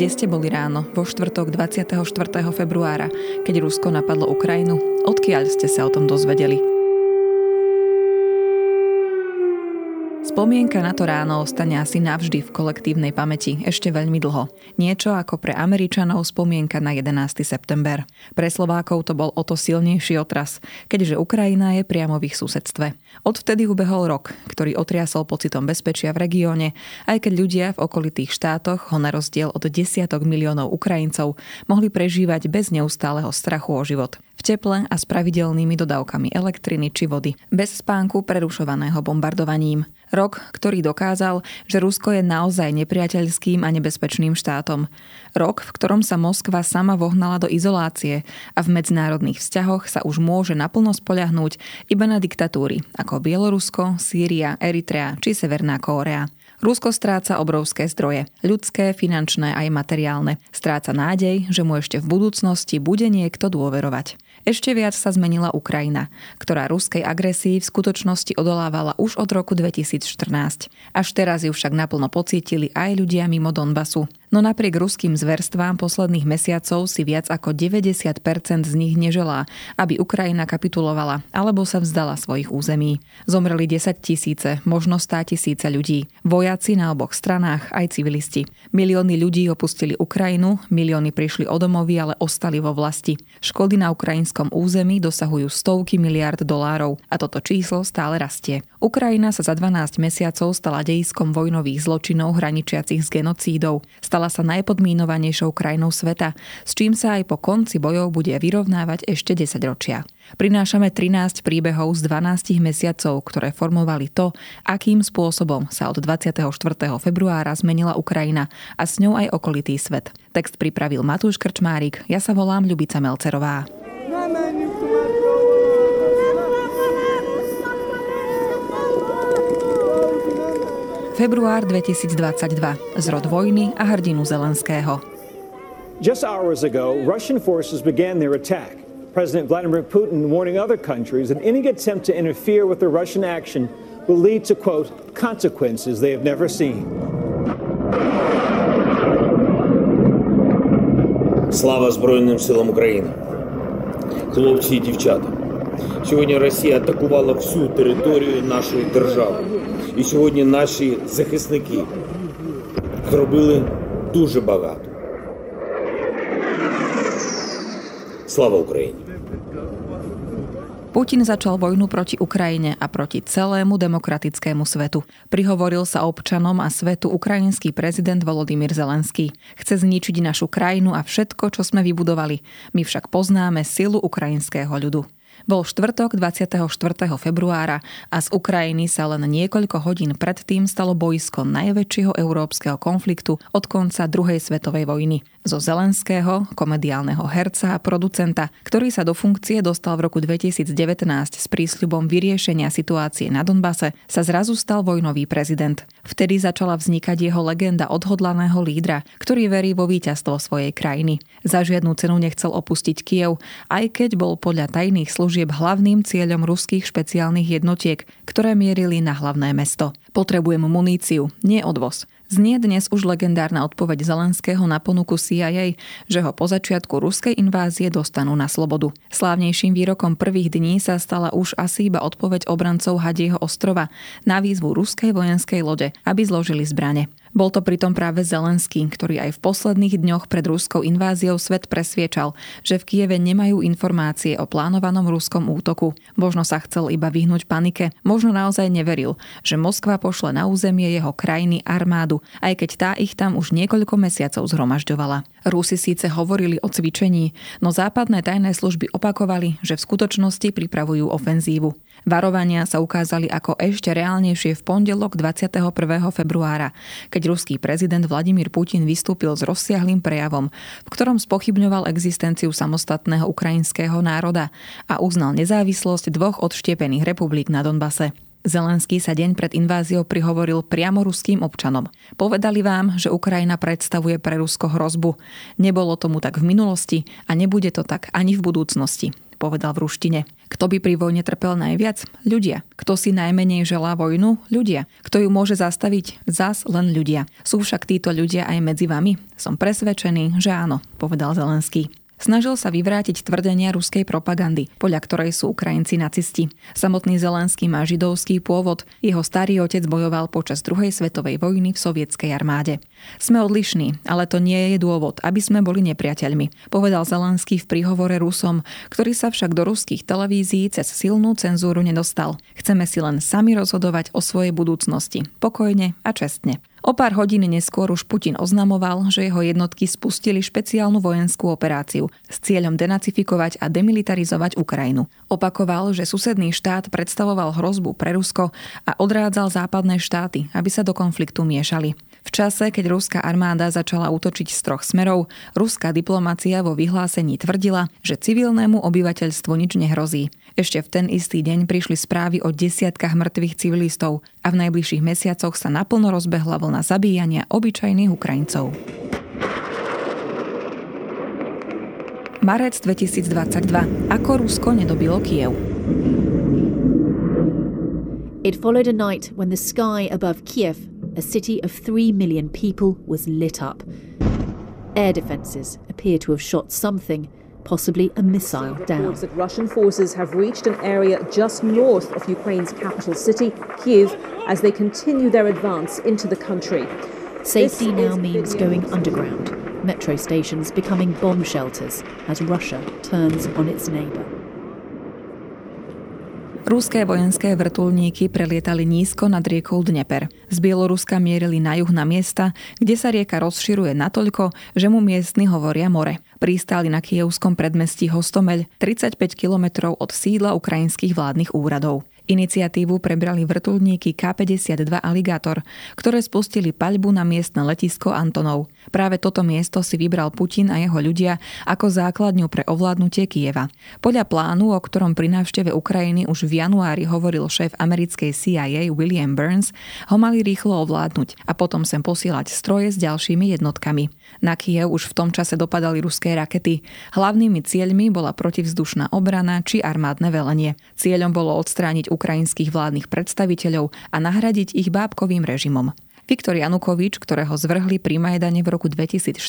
Kde ste boli ráno, vo štvrtok 24. februára, keď Rusko napadlo Ukrajinu? Odkiaľ ste sa o tom dozvedeli? Spomienka na to ráno ostane asi navždy v kolektívnej pamäti, ešte veľmi dlho. Niečo ako pre Američanov spomienka na 11. september. Pre Slovákov to bol o to silnejší otras, keďže Ukrajina je priamo v ich susedstve. Odvtedy ubehol rok, ktorý otriasol pocitom bezpečia v regióne, aj keď ľudia v okolitých štátoch ho na rozdiel od desiatok miliónov Ukrajincov mohli prežívať bez neustáleho strachu o život v teple a s pravidelnými dodávkami elektriny či vody, bez spánku prerušovaného bombardovaním. Rok, ktorý dokázal, že Rusko je naozaj nepriateľským a nebezpečným štátom. Rok, v ktorom sa Moskva sama vohnala do izolácie a v medzinárodných vzťahoch sa už môže naplno spoľahnúť iba na diktatúry ako Bielorusko, Sýria, Eritrea či Severná Kórea. Rusko stráca obrovské zdroje, ľudské, finančné aj materiálne. Stráca nádej, že mu ešte v budúcnosti bude niekto dôverovať. Ešte viac sa zmenila Ukrajina, ktorá ruskej agresii v skutočnosti odolávala už od roku 2014. Až teraz ju však naplno pocítili aj ľudia mimo Donbasu. No napriek ruským zverstvám posledných mesiacov si viac ako 90% z nich neželá, aby Ukrajina kapitulovala alebo sa vzdala svojich území. Zomreli 10 tisíce, možno 100 tisíce ľudí. Vojaci na oboch stranách, aj civilisti. Milióny ľudí opustili Ukrajinu, milióny prišli o domovy, ale ostali vo vlasti. Škody na ukrajinskom území dosahujú stovky miliard dolárov a toto číslo stále rastie. Ukrajina sa za 12 mesiacov stala dejiskom vojnových zločinov hraničiacich s genocídou. Stala sa najpodmínovanejšou krajinou sveta, s čím sa aj po konci bojov bude vyrovnávať ešte 10 ročia. Prinášame 13 príbehov z 12 mesiacov, ktoré formovali to, akým spôsobom sa od 24. februára zmenila Ukrajina a s ňou aj okolitý svet. Text pripravil Matúš Krčmárik, ja sa volám Ľubica Melcerová. Február 2022. Zrod vojny a hrdinu Zelenského. Just hours ago, Russian forces began their attack. President Vladimir Putin warning other countries that any attempt to interfere with the Russian action will lead to, quote, consequences they have never seen. Слава Збройним силам України, хлопці і дівчата. Сьогодні Росія атакувала всю територію нашої держави. І сьогодні наші захисники зробили дуже багато. Слава Україні! Putin začal vojnu proti Ukrajine a proti celému demokratickému svetu. Prihovoril sa občanom a svetu ukrajinský prezident Volodymyr Zelenský. Chce zničiť našu krajinu a všetko, čo sme vybudovali. My však poznáme silu ukrajinského ľudu. Bol štvrtok 24. februára a z Ukrajiny sa len niekoľko hodín predtým stalo boisko najväčšieho európskeho konfliktu od konca druhej svetovej vojny. Zo Zelenského, komediálneho herca a producenta, ktorý sa do funkcie dostal v roku 2019 s prísľubom vyriešenia situácie na Donbase, sa zrazu stal vojnový prezident. Vtedy začala vznikať jeho legenda odhodlaného lídra, ktorý verí vo víťazstvo svojej krajiny. Za žiadnu cenu nechcel opustiť Kiev, aj keď bol podľa tajných služieb hlavným cieľom ruských špeciálnych jednotiek, ktoré mierili na hlavné mesto. Potrebujem muníciu, nie odvoz. Znie dnes už legendárna odpoveď Zelenského na ponuku CIA, že ho po začiatku ruskej invázie dostanú na slobodu. Slávnejším výrokom prvých dní sa stala už asi iba odpoveď obrancov Hadieho ostrova na výzvu ruskej vojenskej lode, aby zložili zbrane. Bol to pritom práve Zelenský, ktorý aj v posledných dňoch pred ruskou inváziou svet presviečal, že v Kieve nemajú informácie o plánovanom ruskom útoku. Možno sa chcel iba vyhnúť panike, možno naozaj neveril, že Moskva pošle na územie jeho krajiny armádu, aj keď tá ich tam už niekoľko mesiacov zhromažďovala. Rusi síce hovorili o cvičení, no západné tajné služby opakovali, že v skutočnosti pripravujú ofenzívu. Varovania sa ukázali ako ešte reálnejšie v pondelok 21. februára, keď ruský prezident Vladimír Putin vystúpil s rozsiahlým prejavom, v ktorom spochybňoval existenciu samostatného ukrajinského národa a uznal nezávislosť dvoch odštiepených republik na Donbase. Zelenský sa deň pred inváziou prihovoril priamo ruským občanom. Povedali vám, že Ukrajina predstavuje pre Rusko hrozbu. Nebolo tomu tak v minulosti a nebude to tak ani v budúcnosti. Povedal v ruštine. Kto by pri vojne trpel najviac? Ľudia. Kto si najmenej želá vojnu? Ľudia. Kto ju môže zastaviť? Zas len ľudia. Sú však títo ľudia aj medzi vami? Som presvedčený, že áno, povedal Zelenský. Snažil sa vyvrátiť tvrdenia ruskej propagandy, podľa ktorej sú Ukrajinci nacisti. Samotný Zelenský má židovský pôvod, jeho starý otec bojoval počas druhej svetovej vojny v sovietskej armáde. Sme odlišní, ale to nie je dôvod, aby sme boli nepriateľmi, povedal Zelenský v príhovore Rusom, ktorý sa však do ruských televízií cez silnú cenzúru nedostal. Chceme si len sami rozhodovať o svojej budúcnosti, pokojne a čestne. O pár hodín neskôr už Putin oznamoval, že jeho jednotky spustili špeciálnu vojenskú operáciu s cieľom denacifikovať a demilitarizovať Ukrajinu. Opakoval, že susedný štát predstavoval hrozbu pre Rusko a odrádzal západné štáty, aby sa do konfliktu miešali. V čase, keď ruská armáda začala útočiť z troch smerov, ruská diplomacia vo vyhlásení tvrdila, že civilnému obyvateľstvu nič nehrozí. Ešte v ten istý deň prišli správy o desiatkách mŕtvych civilistov a v najbližších mesiacoch sa naplno rozbehla vlna zabíjania obyčajných Ukrajincov. Marec 2022. Ako Rusko nedobilo Kiev. It followed a night when the sky above Kiev a city of 3 million people was lit up. Air defences appear to have shot something, possibly a missile, down. That Russian forces have reached an area just north of Ukraine's capital city, Kiev, as they continue their advance into the country. Safety now means going underground, metro stations becoming bomb shelters as Russia turns on its neighbour. Ruské vojenské vrtulníky prelietali nízko nad riekou Dneper. Z Bieloruska mierili na juh na miesta, kde sa rieka rozširuje natoľko, že mu miestni hovoria more. Pristáli na kievskom predmestí Hostomeľ 35 kilometrov od sídla ukrajinských vládnych úradov. Iniciatívu prebrali vrtulníky K-52 Alligator, ktoré spustili paľbu na miestne letisko Antonov. Práve toto miesto si vybral Putin a jeho ľudia ako základňu pre ovládnutie Kieva. Podľa plánu, o ktorom pri návšteve Ukrajiny už v januári hovoril šéf americkej CIA William Burns, ho mali rýchlo ovládnuť a potom sem posielať stroje s ďalšími jednotkami. Na Kiev už v tom čase dopadali ruské rakety. Hlavnými cieľmi bola protivzdušná obrana či armádne velenie. Cieľom bolo odstrániť ukrajinských vládnych predstaviteľov a nahradiť ich bábkovým režimom. Viktor Janukovič, ktorého zvrhli pri Majdane v roku 2014,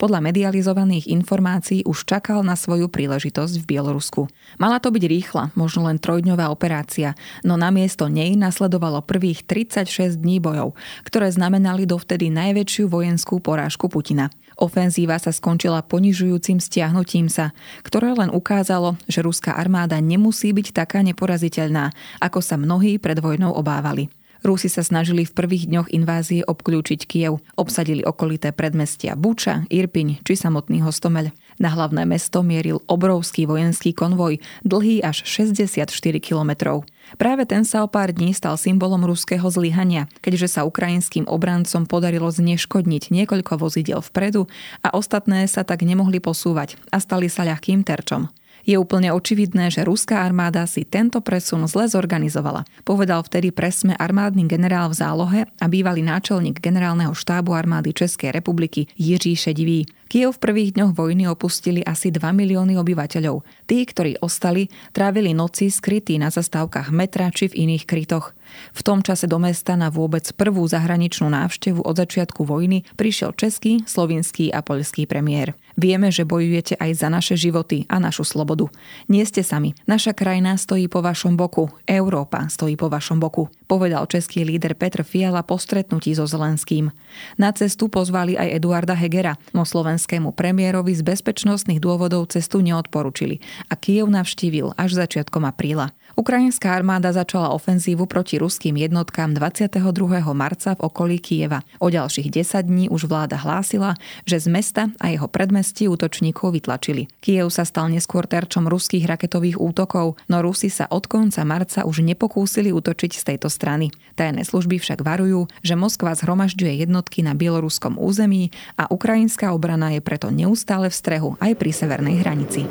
podľa medializovaných informácií už čakal na svoju príležitosť v Bielorusku. Mala to byť rýchla, možno len trojdňová operácia, no namiesto nej nasledovalo prvých 36 dní bojov, ktoré znamenali dovtedy najväčšiu vojenskú porážku Putina. Ofenzíva sa skončila ponižujúcim stiahnutím sa, ktoré len ukázalo, že ruská armáda nemusí byť taká neporaziteľná, ako sa mnohí pred vojnou obávali. Rusi sa snažili v prvých dňoch invázie obklúčiť Kiev. Obsadili okolité predmestia Buča, Irpiň či samotný Hostomeľ. Na hlavné mesto mieril obrovský vojenský konvoj, dlhý až 64 kilometrov. Práve ten sa o pár dní stal symbolom ruského zlyhania, keďže sa ukrajinským obrancom podarilo zneškodniť niekoľko vozidel vpredu a ostatné sa tak nemohli posúvať a stali sa ľahkým terčom. Je úplne očividné, že ruská armáda si tento presun zle zorganizovala, povedal vtedy presme armádny generál v zálohe a bývalý náčelník generálneho štábu armády Českej republiky Jiří Šedivý. Kiev v prvých dňoch vojny opustili asi 2 milióny obyvateľov. Tí, ktorí ostali, trávili noci skrytí na zastávkach metra či v iných krytoch. V tom čase do mesta na vôbec prvú zahraničnú návštevu od začiatku vojny prišiel český, slovinský a poľský premiér. Vieme, že bojujete aj za naše životy a našu slobodu. Nie ste sami. Naša krajina stojí po vašom boku. Európa stojí po vašom boku. Povedal český líder Petr Fiala po stretnutí so Zelenským. Na cestu pozvali aj Eduarda Hegera, no slovenskému premiérovi z bezpečnostných dôvodov cestu neodporučili a Kiev navštívil až začiatkom apríla. Ukrajinská armáda začala ofenzívu proti ruským jednotkám 22. marca v okolí Kieva. O ďalších 10 dní už vláda hlásila, že z mesta a jeho predmestí útočníkov vytlačili. Kiev sa stal neskôr terčom ruských raketových útokov, no Rusi sa od konca marca už nepokúsili útočiť z tejto strany. Tajné služby však varujú, že Moskva zhromažďuje jednotky na bieloruskom území a ukrajinská obrana je preto neustále v strehu aj pri severnej hranici.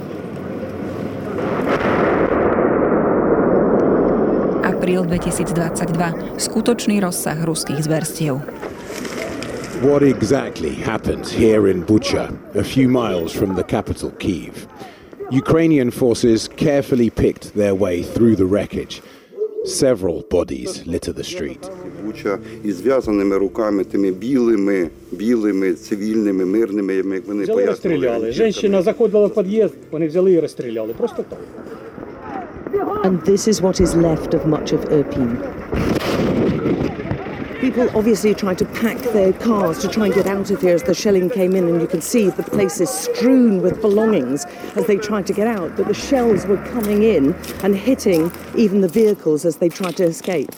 Apríl 2022. Skutočný rozsah ruských zverstiev. What exactly happened here in Bucha, a few miles from the capital, Kiev? Ukrainian forces carefully picked their way through the wreckage. Several bodies litter the street. Буча із зв'язаними руками, тими білими, білими, цивільними, мирними, як вони Взяли розстріляли. Женщина заходила в під'їзд, вони взяли і розстріляли. Просто так. And this is what is left of much of Irpin. People obviously tried to pack their cars to try and get out of here as the shelling came in, and you can see the place is strewn with belongings as they tried to get out. But the shells were coming in and hitting even the vehicles as they tried to escape.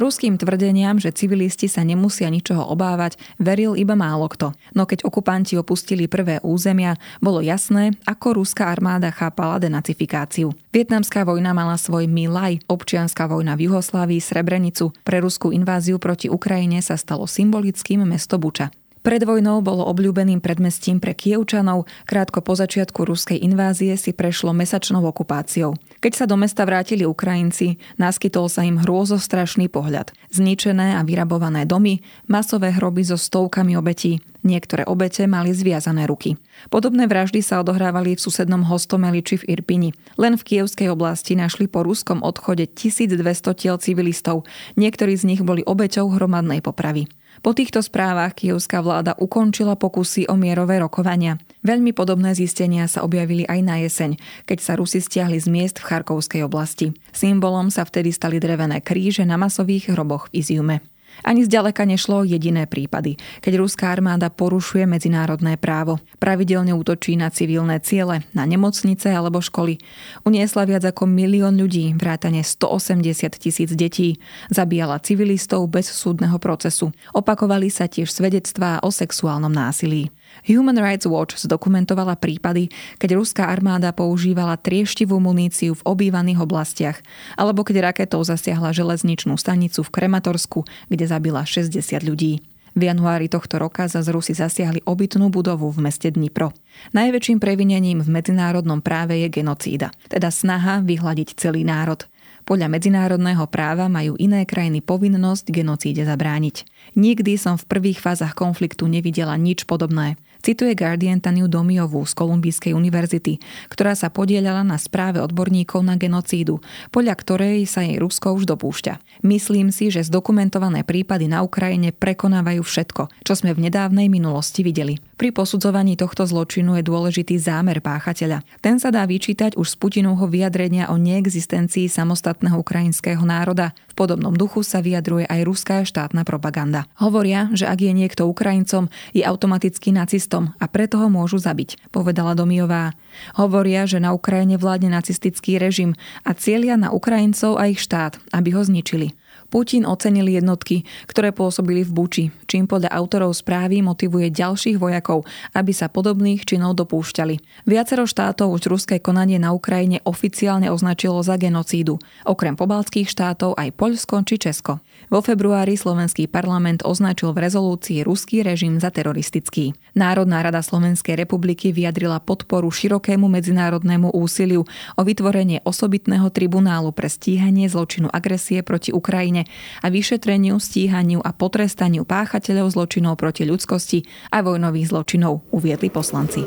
Ruským tvrdeniam, že civilisti sa nemusia ničoho obávať, veril iba málo kto. No keď okupanti opustili prvé územia, bolo jasné, ako ruská armáda chápala denacifikáciu. Vietnamská vojna mala svoj Milaj, občianská vojna v Juhoslávii Srebrenicu, pre ruskú inváziu proti Ukrajine sa stalo symbolickým mesto Buča. Pred vojnou bolo obľúbeným predmestím pre Kievčanov, krátko po začiatku ruskej invázie si prešlo mesačnou okupáciou. Keď sa do mesta vrátili Ukrajinci, naskytol sa im hrôzostrašný pohľad. Zničené a vyrabované domy, masové hroby so stovkami obetí, Niektoré obete mali zviazané ruky. Podobné vraždy sa odohrávali v susednom Hostomeli či v Irpini. Len v Kievskej oblasti našli po ruskom odchode 1200 tiel civilistov. Niektorí z nich boli obeťou hromadnej popravy. Po týchto správach kievská vláda ukončila pokusy o mierové rokovania. Veľmi podobné zistenia sa objavili aj na jeseň, keď sa Rusi stiahli z miest v Charkovskej oblasti. Symbolom sa vtedy stali drevené kríže na masových hroboch v Iziume. Ani zďaleka nešlo o jediné prípady, keď ruská armáda porušuje medzinárodné právo. Pravidelne útočí na civilné ciele, na nemocnice alebo školy. Uniesla viac ako milión ľudí, vrátane 180 tisíc detí. Zabíjala civilistov bez súdneho procesu. Opakovali sa tiež svedectvá o sexuálnom násilí. Human Rights Watch zdokumentovala prípady, keď ruská armáda používala trieštivú muníciu v obývaných oblastiach, alebo keď raketou zasiahla železničnú stanicu v Krematorsku, kde zabila 60 ľudí. V januári tohto roka za Rusi zasiahli obytnú budovu v meste Dnipro. Najväčším previnením v medzinárodnom práve je genocída, teda snaha vyhľadiť celý národ. Podľa medzinárodného práva majú iné krajiny povinnosť genocíde zabrániť. Nikdy som v prvých fázach konfliktu nevidela nič podobné. Cituje Guardian Taniu Domiovú z Kolumbijskej univerzity, ktorá sa podielala na správe odborníkov na genocídu, podľa ktorej sa jej Rusko už dopúšťa. Myslím si, že zdokumentované prípady na Ukrajine prekonávajú všetko, čo sme v nedávnej minulosti videli. Pri posudzovaní tohto zločinu je dôležitý zámer páchateľa. Ten sa dá vyčítať už z Putinovho vyjadrenia o neexistencii samostatného ukrajinského národa. V podobnom duchu sa vyjadruje aj ruská štátna propaganda. Hovoria, že ak je niekto Ukrajincom, je automaticky nacistom a preto ho môžu zabiť, povedala Domiová. Hovoria, že na Ukrajine vládne nacistický režim a cieľia na Ukrajincov a ich štát, aby ho zničili. Putin ocenil jednotky, ktoré pôsobili v Buči, čím podľa autorov správy motivuje ďalších vojakov, aby sa podobných činov dopúšťali. Viacero štátov už ruské konanie na Ukrajine oficiálne označilo za genocídu, okrem pobaltských štátov aj Poľsko či Česko. Vo februári slovenský parlament označil v rezolúcii ruský režim za teroristický. Národná rada Slovenskej republiky vyjadrila podporu širokému medzinárodnému úsiliu o vytvorenie osobitného tribunálu pre stíhanie zločinu agresie proti Ukrajine a vyšetreniu, stíhaniu a potrestaniu páchateľov zločinov proti ľudskosti a vojnových zločinov, uviedli poslanci.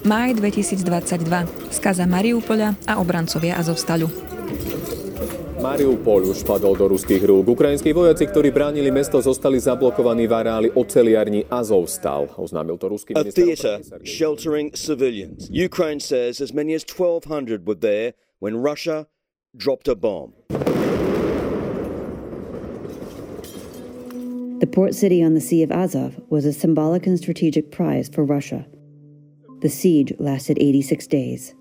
Máj 2022. Skaza Mariupoľa a obrancovia Azovstalu. Mariupol už padol do ruských rúk. Ukrajinskí vojaci, ktorí bránili mesto, zostali zablokovaní v areáli oceliarni Azovstal. Oznámil to ruský minister. A theater sheltering civilians. Ukraine says as many as 1200 were there when Russia dropped a bomb. The port city on the Sea of Azov was a symbolic and strategic prize for Russia. The siege lasted 86 days.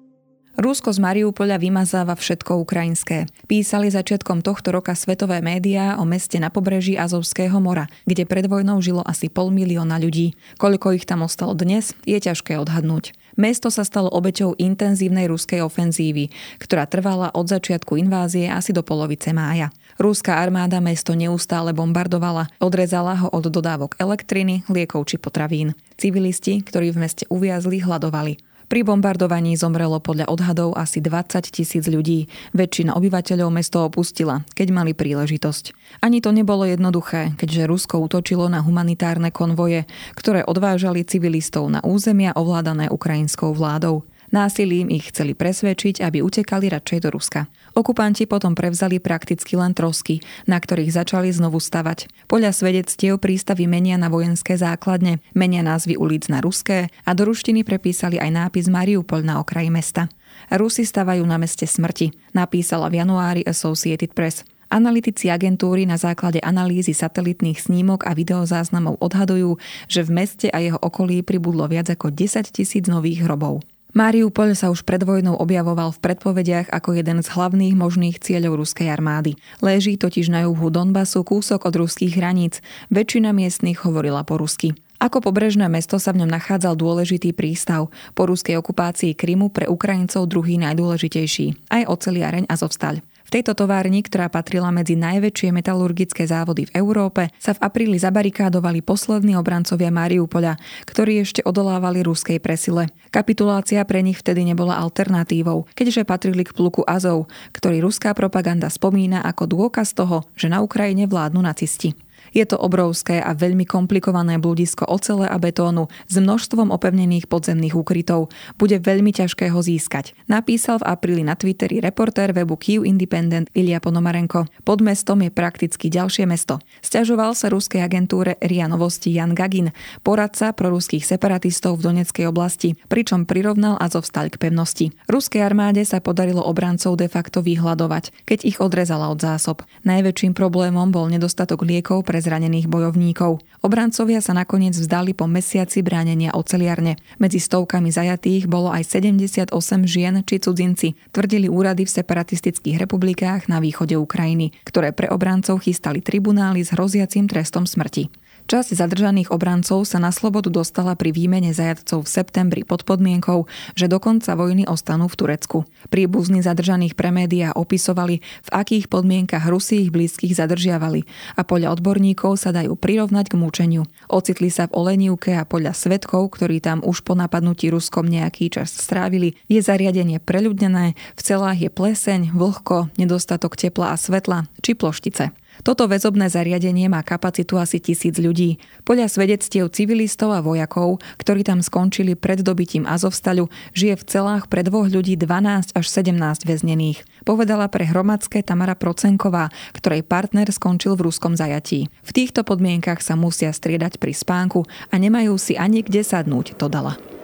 Rusko z Mariupoľa vymazáva všetko ukrajinské. Písali začiatkom tohto roka svetové médiá o meste na pobreží Azovského mora, kde pred vojnou žilo asi pol milióna ľudí. Koľko ich tam ostalo dnes, je ťažké odhadnúť. Mesto sa stalo obeťou intenzívnej ruskej ofenzívy, ktorá trvala od začiatku invázie asi do polovice mája. Ruská armáda mesto neustále bombardovala, odrezala ho od dodávok elektriny, liekov či potravín. Civilisti, ktorí v meste uviazli, hľadovali. Pri bombardovaní zomrelo podľa odhadov asi 20 tisíc ľudí. Väčšina obyvateľov mesto opustila, keď mali príležitosť. Ani to nebolo jednoduché, keďže Rusko útočilo na humanitárne konvoje, ktoré odvážali civilistov na územia ovládané ukrajinskou vládou. Násilím ich chceli presvedčiť, aby utekali radšej do Ruska. Okupanti potom prevzali prakticky len trosky, na ktorých začali znovu stavať. Podľa svedectiev prístavy menia na vojenské základne, menia názvy ulic na ruské a do ruštiny prepísali aj nápis Mariupol na okraji mesta. Rusi stavajú na meste smrti, napísala v januári Associated Press. Analytici agentúry na základe analýzy satelitných snímok a videozáznamov odhadujú, že v meste a jeho okolí pribudlo viac ako 10 tisíc nových hrobov. Mariupol sa už pred vojnou objavoval v predpovediach ako jeden z hlavných možných cieľov ruskej armády. Leží totiž na juhu Donbasu kúsok od ruských hraníc. Väčšina miestnych hovorila po rusky. Ako pobrežné mesto sa v ňom nachádzal dôležitý prístav. Po ruskej okupácii Krymu pre Ukrajincov druhý najdôležitejší. Aj oceliareň a zovstaľ. V tejto továrni, ktorá patrila medzi najväčšie metalurgické závody v Európe, sa v apríli zabarikádovali poslední obrancovia Mariupoľa, ktorí ešte odolávali ruskej presile. Kapitulácia pre nich vtedy nebola alternatívou, keďže patrili k pluku Azov, ktorý ruská propaganda spomína ako dôkaz toho, že na Ukrajine vládnu nacisti. Je to obrovské a veľmi komplikované bludisko ocele a betónu s množstvom opevnených podzemných úkrytov. Bude veľmi ťažké ho získať. Napísal v apríli na Twitteri reportér webu Kyiv Independent Ilia Ponomarenko. Pod mestom je prakticky ďalšie mesto. Sťažoval sa ruskej agentúre RIA Novosti Jan Gagin, poradca pro ruských separatistov v Donetskej oblasti, pričom prirovnal Azovstal k pevnosti. Ruskej armáde sa podarilo obrancov de facto vyhľadovať, keď ich odrezala od zásob. Najväčším problémom bol nedostatok liekov pre zranených bojovníkov. Obrancovia sa nakoniec vzdali po mesiaci bránenia oceliarne. Medzi stovkami zajatých bolo aj 78 žien či cudzinci, tvrdili úrady v separatistických republikách na východe Ukrajiny, ktoré pre obrancov chystali tribunály s hroziacim trestom smrti. Časť zadržaných obrancov sa na slobodu dostala pri výmene zajatcov v septembri pod podmienkou, že do konca vojny ostanú v Turecku. Príbuzní zadržaných pre médiá opisovali, v akých podmienkach Rusi ich blízkych zadržiavali a podľa odborníkov sa dajú prirovnať k mučeniu. Ocitli sa v Olenivke a podľa svetkov, ktorí tam už po napadnutí Ruskom nejaký čas strávili, je zariadenie preľudnené, v celách je pleseň, vlhko, nedostatok tepla a svetla či ploštice. Toto väzobné zariadenie má kapacitu asi tisíc ľudí. Podľa svedectiev civilistov a vojakov, ktorí tam skončili pred dobitím Azovstalu, žije v celách pre dvoch ľudí 12 až 17 väznených. Povedala pre hromadské Tamara Procenková, ktorej partner skončil v ruskom zajatí. V týchto podmienkach sa musia striedať pri spánku a nemajú si ani kde sadnúť, dodala.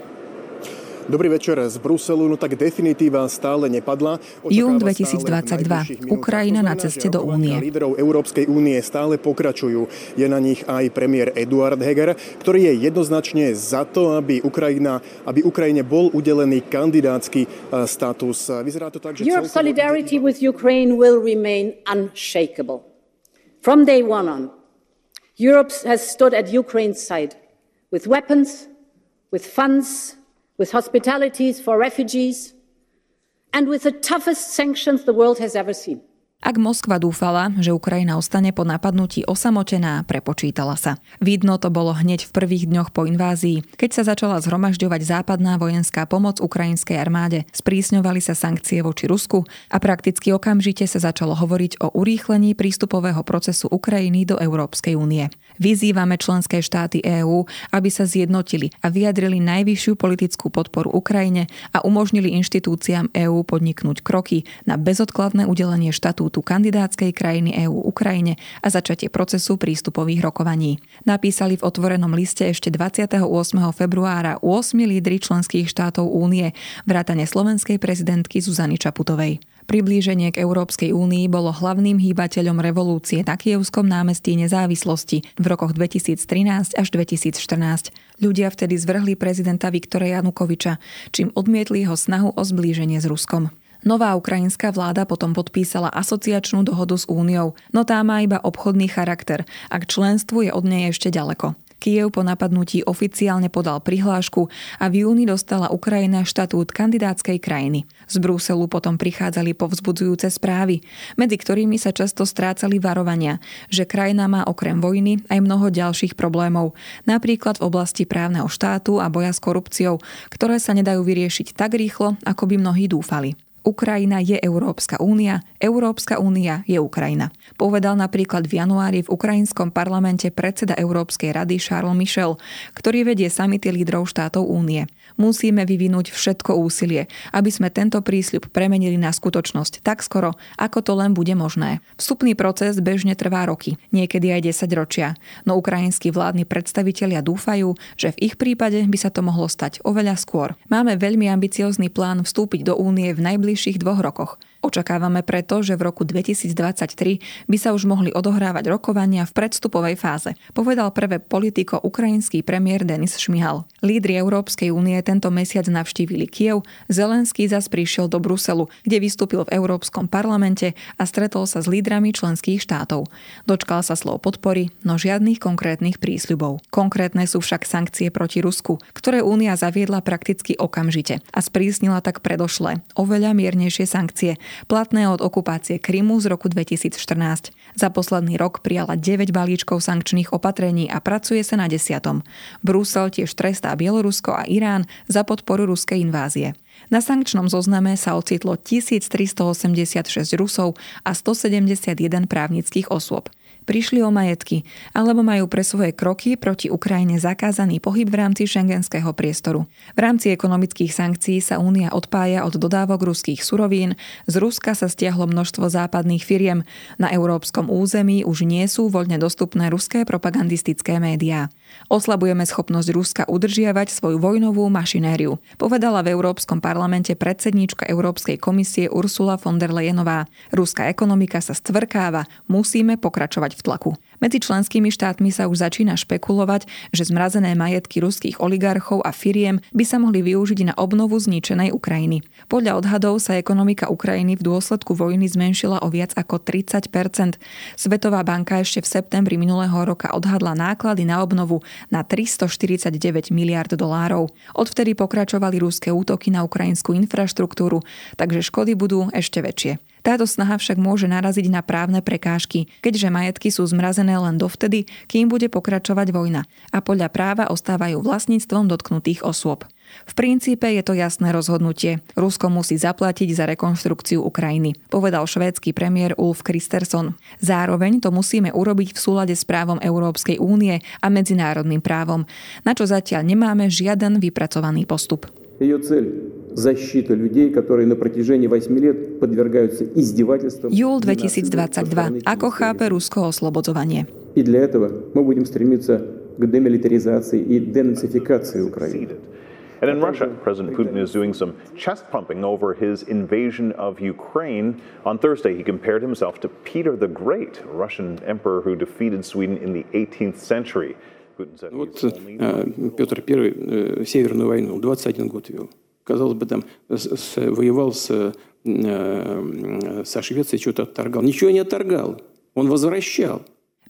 Dobrý večer z Bruselu, no tak definitíva stále nepadla. Jún 2022. Ukrajina na ceste do únie. Líderov Európskej únie stále pokračujú. Je na nich aj premiér Eduard Heger, ktorý je jednoznačne za to, aby, Ukrajina, aby Ukrajine bol udelený kandidátsky e, status. Vyzerá to tak, že Europe's solidarity with Ukraine will remain unshakable. From day one on, Europe has stood at Ukraine's side with weapons, with funds, with hospitalities for refugees, and with the toughest sanctions the world has ever seen. Ak Moskva dúfala, že Ukrajina ostane po napadnutí osamotená, prepočítala sa. Vidno to bolo hneď v prvých dňoch po invázii, keď sa začala zhromažďovať západná vojenská pomoc ukrajinskej armáde. Sprísňovali sa sankcie voči Rusku a prakticky okamžite sa začalo hovoriť o urýchlení prístupového procesu Ukrajiny do Európskej únie. Vyzývame členské štáty EÚ, aby sa zjednotili a vyjadrili najvyššiu politickú podporu Ukrajine a umožnili inštitúciám EÚ podniknúť kroky na bezodkladné udelenie štatútu štatútu kandidátskej krajiny EÚ Ukrajine a začatie procesu prístupových rokovaní. Napísali v otvorenom liste ešte 28. februára 8 lídry členských štátov únie, vrátane slovenskej prezidentky Zuzany Čaputovej. Priblíženie k Európskej únii bolo hlavným hýbateľom revolúcie na Kievskom námestí nezávislosti v rokoch 2013 až 2014. Ľudia vtedy zvrhli prezidenta Viktora Janukoviča, čím odmietli jeho snahu o zblíženie s Ruskom. Nová ukrajinská vláda potom podpísala asociačnú dohodu s Úniou, no tá má iba obchodný charakter a k členstvu je od nej ešte ďaleko. Kiev po napadnutí oficiálne podal prihlášku a v júni dostala Ukrajina štatút kandidátskej krajiny. Z Bruselu potom prichádzali povzbudzujúce správy, medzi ktorými sa často strácali varovania, že krajina má okrem vojny aj mnoho ďalších problémov, napríklad v oblasti právneho štátu a boja s korupciou, ktoré sa nedajú vyriešiť tak rýchlo, ako by mnohí dúfali. Ukrajina je Európska únia, Európska únia je Ukrajina. Povedal napríklad v januári v ukrajinskom parlamente predseda Európskej rady Charles Michel, ktorý vedie samity lídrov štátov únie. Musíme vyvinúť všetko úsilie, aby sme tento prísľub premenili na skutočnosť tak skoro, ako to len bude možné. Vstupný proces bežne trvá roky, niekedy aj 10 ročia, no ukrajinskí vládni predstavitelia dúfajú, že v ich prípade by sa to mohlo stať oveľa skôr. Máme veľmi ambiciózny plán vstúpiť do únie v najbližších dvoch rokoch. Očakávame preto, že v roku 2023 by sa už mohli odohrávať rokovania v predstupovej fáze, povedal prvé politiko ukrajinský premiér Denis Šmihal. Lídry Európskej únie tento mesiac navštívili Kiev, Zelenský zas prišiel do Bruselu, kde vystúpil v Európskom parlamente a stretol sa s lídrami členských štátov. Dočkal sa slov podpory, no žiadnych konkrétnych prísľubov. Konkrétne sú však sankcie proti Rusku, ktoré únia zaviedla prakticky okamžite a sprísnila tak predošlé, oveľa miernejšie sankcie, platné od okupácie Krymu z roku 2014. Za posledný rok prijala 9 balíčkov sankčných opatrení a pracuje sa na desiatom. Brusel tiež trestá Bielorusko a Irán za podporu ruskej invázie. Na sankčnom zozname sa ocitlo 1386 Rusov a 171 právnických osôb prišli o majetky alebo majú pre svoje kroky proti Ukrajine zakázaný pohyb v rámci šengenského priestoru. V rámci ekonomických sankcií sa Únia odpája od dodávok ruských surovín, z Ruska sa stiahlo množstvo západných firiem, na európskom území už nie sú voľne dostupné ruské propagandistické médiá. Oslabujeme schopnosť Ruska udržiavať svoju vojnovú mašinériu, povedala v Európskom parlamente predsedníčka Európskej komisie Ursula von der Leyenová. Ruská ekonomika sa stvrkáva, musíme pokračovať v tlaku. Medzi členskými štátmi sa už začína špekulovať, že zmrazené majetky ruských oligarchov a firiem by sa mohli využiť na obnovu zničenej Ukrajiny. Podľa odhadov sa ekonomika Ukrajiny v dôsledku vojny zmenšila o viac ako 30% Svetová banka ešte v septembri minulého roka odhadla náklady na obnovu na 349 miliard dolárov. Odvtedy pokračovali ruské útoky na ukrajinskú infraštruktúru, takže škody budú ešte väčšie. Táto snaha však môže naraziť na právne prekážky, keďže majetky sú zmrazené len dovtedy, kým bude pokračovať vojna a podľa práva ostávajú vlastníctvom dotknutých osôb. V princípe je to jasné rozhodnutie. Rusko musí zaplatiť za rekonštrukciu Ukrajiny, povedal švédsky premiér Ulf Kristersson. Zároveň to musíme urobiť v súlade s právom Európskej únie a medzinárodným právom, na čo zatiaľ nemáme žiaden vypracovaný postup. Ее цель защита людей, которые на протяжении 8 лет подвергаются издевательствам. Júl 2022. Ako chápe Rusko oslobodovanie? И для этого мы будем стремиться к демилитаризации и денацификации Украины. And in Russia, President Putin is doing some chest pumping over his invasion of Ukraine. On Thursday, he compared himself to Peter the Great, a Russian emperor who defeated Sweden in the 18th century. Вот Петр I Северную войну 21 год вел казалось бы, там с, воевал с, э, со Швецией, что-то отторгал. Ничего не отторгал. Он возвращал.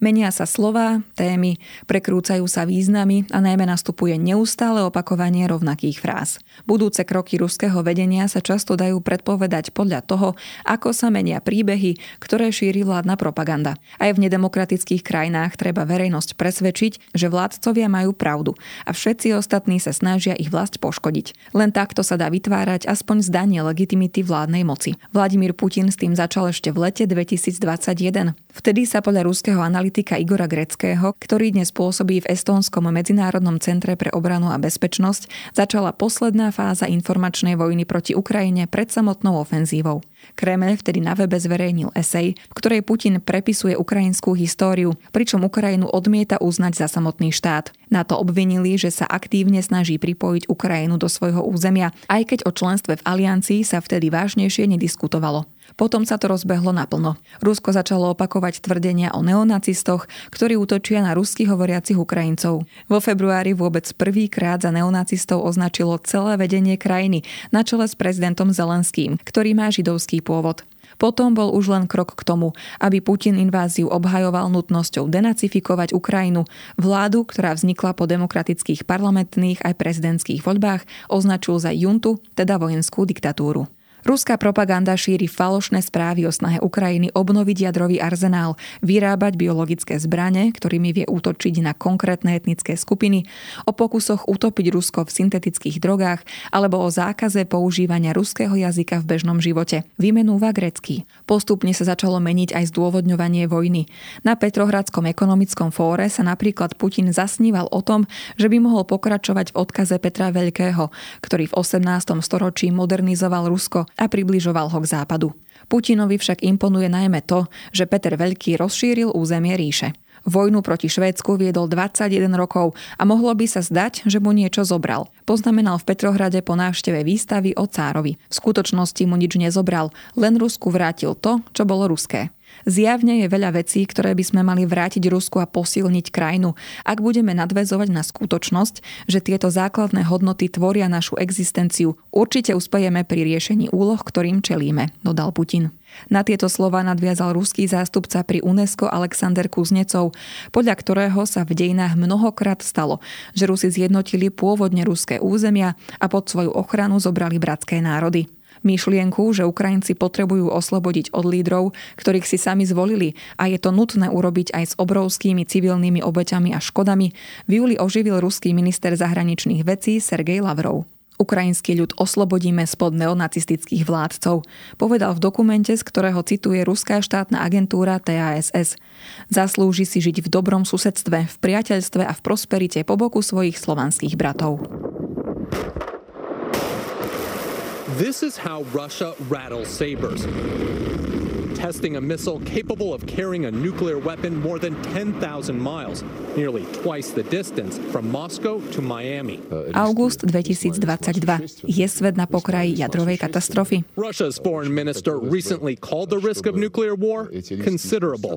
Menia sa slova, témy, prekrúcajú sa významy a najmä nastupuje neustále opakovanie rovnakých fráz. Budúce kroky ruského vedenia sa často dajú predpovedať podľa toho, ako sa menia príbehy, ktoré šíri vládna propaganda. Aj v nedemokratických krajinách treba verejnosť presvedčiť, že vládcovia majú pravdu a všetci ostatní sa snažia ich vlast poškodiť. Len takto sa dá vytvárať aspoň zdanie legitimity vládnej moci. Vladimír Putin s tým začal ešte v lete 2021. Vtedy sa podľa ruského analýzy analytika Igora Greckého, ktorý dnes pôsobí v Estónskom medzinárodnom centre pre obranu a bezpečnosť, začala posledná fáza informačnej vojny proti Ukrajine pred samotnou ofenzívou. Kreml vtedy na webe zverejnil esej, v ktorej Putin prepisuje ukrajinskú históriu, pričom Ukrajinu odmieta uznať za samotný štát. Na to obvinili, že sa aktívne snaží pripojiť Ukrajinu do svojho územia, aj keď o členstve v aliancii sa vtedy vážnejšie nediskutovalo. Potom sa to rozbehlo naplno. Rusko začalo opakovať tvrdenia o neonacistoch, ktorí útočia na rusky hovoriacich Ukrajincov. Vo februári vôbec prvýkrát za neonacistov označilo celé vedenie krajiny na čele s prezidentom Zelenským, ktorý má židovský pôvod. Potom bol už len krok k tomu, aby Putin inváziu obhajoval nutnosťou denacifikovať Ukrajinu. Vládu, ktorá vznikla po demokratických parlamentných aj prezidentských voľbách, označil za juntu, teda vojenskú diktatúru. Ruská propaganda šíri falošné správy o snahe Ukrajiny obnoviť jadrový arzenál, vyrábať biologické zbrane, ktorými vie útočiť na konkrétne etnické skupiny, o pokusoch utopiť Rusko v syntetických drogách alebo o zákaze používania ruského jazyka v bežnom živote. Vymenúva grecký. Postupne sa začalo meniť aj zdôvodňovanie vojny. Na Petrohradskom ekonomickom fóre sa napríklad Putin zasníval o tom, že by mohol pokračovať v odkaze Petra Veľkého, ktorý v 18. storočí modernizoval Rusko a približoval ho k západu. Putinovi však imponuje najmä to, že Peter Veľký rozšíril územie ríše. Vojnu proti Švédsku viedol 21 rokov a mohlo by sa zdať, že mu niečo zobral. Poznamenal v Petrohrade po návšteve výstavy o cárovi. V skutočnosti mu nič nezobral, len Rusku vrátil to, čo bolo ruské. Zjavne je veľa vecí, ktoré by sme mali vrátiť Rusku a posilniť krajinu, ak budeme nadvezovať na skutočnosť, že tieto základné hodnoty tvoria našu existenciu. Určite uspejeme pri riešení úloh, ktorým čelíme, dodal Putin. Na tieto slova nadviazal ruský zástupca pri UNESCO Alexander Kuznecov, podľa ktorého sa v dejinách mnohokrát stalo, že Rusi zjednotili pôvodne ruské územia a pod svoju ochranu zobrali bratské národy myšlienku, že Ukrajinci potrebujú oslobodiť od lídrov, ktorých si sami zvolili a je to nutné urobiť aj s obrovskými civilnými obeťami a škodami, v júli oživil ruský minister zahraničných vecí Sergej Lavrov. Ukrajinský ľud oslobodíme spod neonacistických vládcov, povedal v dokumente, z ktorého cituje ruská štátna agentúra TASS. Zaslúži si žiť v dobrom susedstve, v priateľstve a v prosperite po boku svojich slovanských bratov. This is how Russia rattles sabers. Testing a missile capable of carrying a nuclear weapon more than 10,000 miles, nearly twice the distance from Moscow to Miami. August 2022. Je svet na pokraji jadrovej katastrofy. Russia's foreign minister recently called the risk of nuclear war considerable.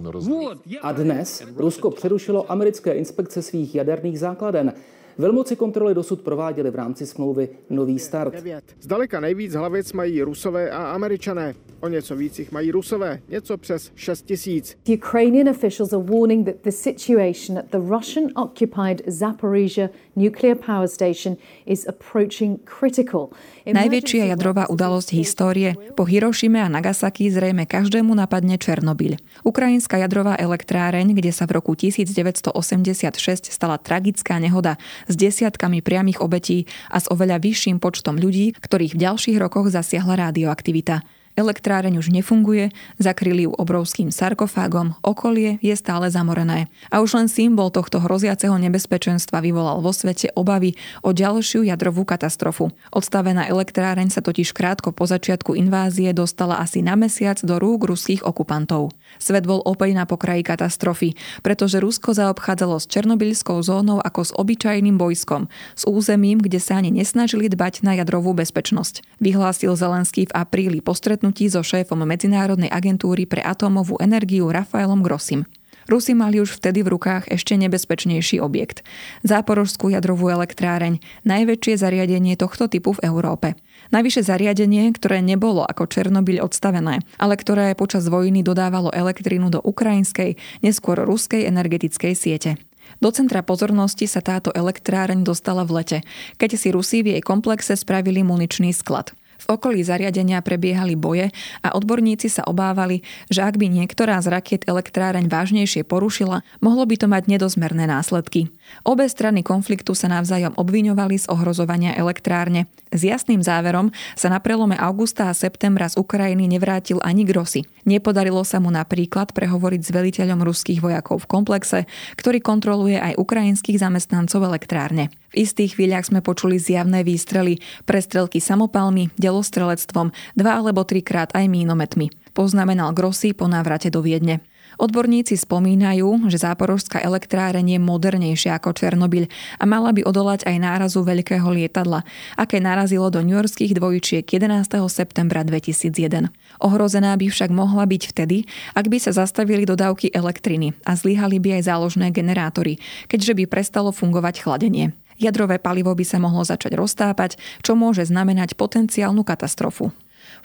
A dnes Rusko přerušilo americké inspekce svých jaderných základen. Velmoci kontroly dosud prováděly v rámci smlouvy Nový start. Zdaleka nejvíc hlavic mají Rusové a Američané. O něco víc jich mají Rusové, něco přes 6 tisíc. Ukrainian officials are warning that the situation at the Russian-occupied Zaporizhia nuclear power station is approaching critical. Najväčšia jadrová udalosť histórie. Po Hirošime a Nagasaki zrejme každému napadne Černobyľ. Ukrajinská jadrová elektráreň, kde sa v roku 1986 stala tragická nehoda s desiatkami priamých obetí a s oveľa vyšším počtom ľudí, ktorých v ďalších rokoch zasiahla radioaktivita. Elektráreň už nefunguje, zakryli ju obrovským sarkofágom, okolie je stále zamorené. A už len symbol tohto hroziaceho nebezpečenstva vyvolal vo svete obavy o ďalšiu jadrovú katastrofu. Odstavená elektráreň sa totiž krátko po začiatku invázie dostala asi na mesiac do rúk ruských okupantov. Svet bol opäť na pokraji katastrofy, pretože Rusko zaobchádzalo s černobylskou zónou ako s obyčajným bojskom, s územím, kde sa ani nesnažili dbať na jadrovú bezpečnosť. Vyhlásil Zelenský v apríli po stretnutí so šéfom Medzinárodnej agentúry pre atómovú energiu Rafaelom Grossim. Rusi mali už vtedy v rukách ešte nebezpečnejší objekt. Záporožskú jadrovú elektráreň, najväčšie zariadenie tohto typu v Európe. Najvyššie zariadenie, ktoré nebolo ako Černobyľ odstavené, ale ktoré počas vojny dodávalo elektrínu do ukrajinskej, neskôr ruskej energetickej siete. Do centra pozornosti sa táto elektráreň dostala v lete, keď si Rusi v jej komplexe spravili muničný sklad. Okolí zariadenia prebiehali boje a odborníci sa obávali, že ak by niektorá z rakiet elektráreň vážnejšie porušila, mohlo by to mať nedozmerné následky. Obe strany konfliktu sa navzájom obviňovali z ohrozovania elektrárne. S jasným záverom sa na prelome augusta a septembra z Ukrajiny nevrátil ani Grossi. Nepodarilo sa mu napríklad prehovoriť s veliteľom ruských vojakov v komplexe, ktorý kontroluje aj ukrajinských zamestnancov elektrárne. V istých chvíľach sme počuli zjavné výstrely, prestrelky samopalmi, delostrelectvom, dva alebo trikrát aj mínometmi. Poznamenal Grossi po návrate do Viedne. Odborníci spomínajú, že záporožská elektráreň je modernejšia ako Černobyľ a mala by odolať aj nárazu veľkého lietadla, aké narazilo do newyorských dvojčiek 11. septembra 2001. Ohrozená by však mohla byť vtedy, ak by sa zastavili dodávky elektriny a zlyhali by aj záložné generátory, keďže by prestalo fungovať chladenie. Jadrové palivo by sa mohlo začať roztápať, čo môže znamenať potenciálnu katastrofu.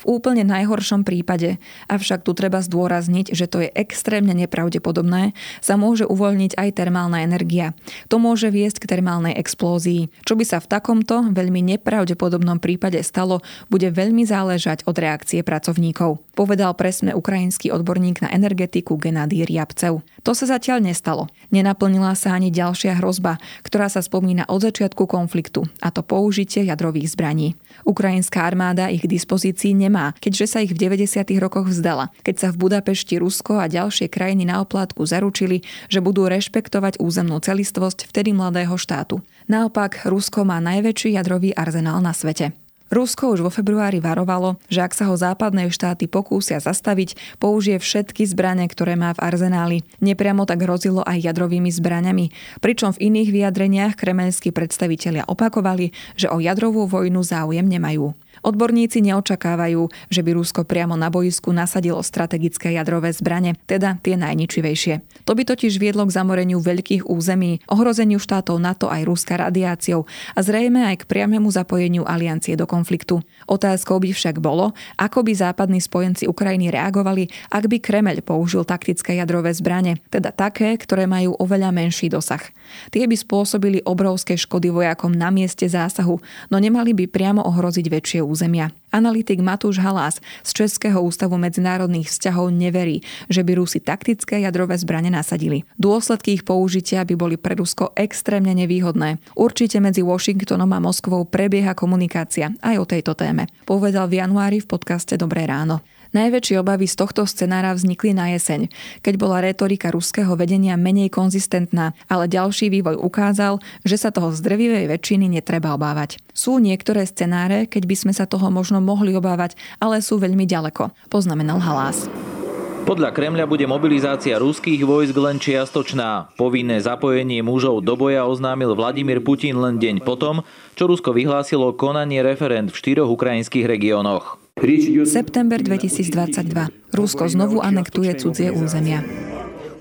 V úplne najhoršom prípade, avšak tu treba zdôrazniť, že to je extrémne nepravdepodobné, sa môže uvoľniť aj termálna energia. To môže viesť k termálnej explózii. Čo by sa v takomto veľmi nepravdepodobnom prípade stalo, bude veľmi záležať od reakcie pracovníkov. Povedal presne ukrajinský odborník na energetiku Genadý Riabcev. To sa zatiaľ nestalo. Nenaplnila sa ani ďalšia hrozba, ktorá sa spomína od začiatku konfliktu, a to použitie jadrových zbraní. Ukrajinská armáda ich k dispozícii nemá, keďže sa ich v 90. rokoch vzdala, keď sa v Budapešti Rusko a ďalšie krajiny na oplátku zaručili, že budú rešpektovať územnú celistvosť vtedy mladého štátu. Naopak, Rusko má najväčší jadrový arzenál na svete. Rusko už vo februári varovalo, že ak sa ho západné štáty pokúsia zastaviť, použije všetky zbrane, ktoré má v arzenáli. Nepriamo tak hrozilo aj jadrovými zbraňami, pričom v iných vyjadreniach kremelskí predstavitelia opakovali, že o jadrovú vojnu záujem nemajú. Odborníci neočakávajú, že by Rusko priamo na boisku nasadilo strategické jadrové zbrane, teda tie najničivejšie. To by totiž viedlo k zamoreniu veľkých území, ohrozeniu štátov NATO aj Ruska radiáciou a zrejme aj k priamému zapojeniu aliancie do konfliktu. Otázkou by však bolo, ako by západní spojenci Ukrajiny reagovali, ak by Kremeľ použil taktické jadrové zbrane, teda také, ktoré majú oveľa menší dosah. Tie by spôsobili obrovské škody vojakom na mieste zásahu, no nemali by priamo ohroziť väčšie územia. Analytik Matúš Halás z Českého ústavu medzinárodných vzťahov neverí, že by Rusi taktické jadrové zbrane nasadili. Dôsledky ich použitia by boli pre Rusko extrémne nevýhodné. Určite medzi Washingtonom a Moskvou prebieha komunikácia aj o tejto téme. Povedal v januári v podcaste Dobré ráno. Najväčšie obavy z tohto scenára vznikli na jeseň, keď bola retorika ruského vedenia menej konzistentná, ale ďalší vývoj ukázal, že sa toho z väčšiny netreba obávať. Sú niektoré scenáre, keď by sme sa toho možno mohli obávať, ale sú veľmi ďaleko, poznamenal Halás. Podľa Kremľa bude mobilizácia ruských vojsk len čiastočná. Povinné zapojenie mužov do boja oznámil Vladimír Putin len deň potom, čo Rusko vyhlásilo konanie referend v štyroch ukrajinských regiónoch. September 2022. Rusko znovu anektuje cudzie územia.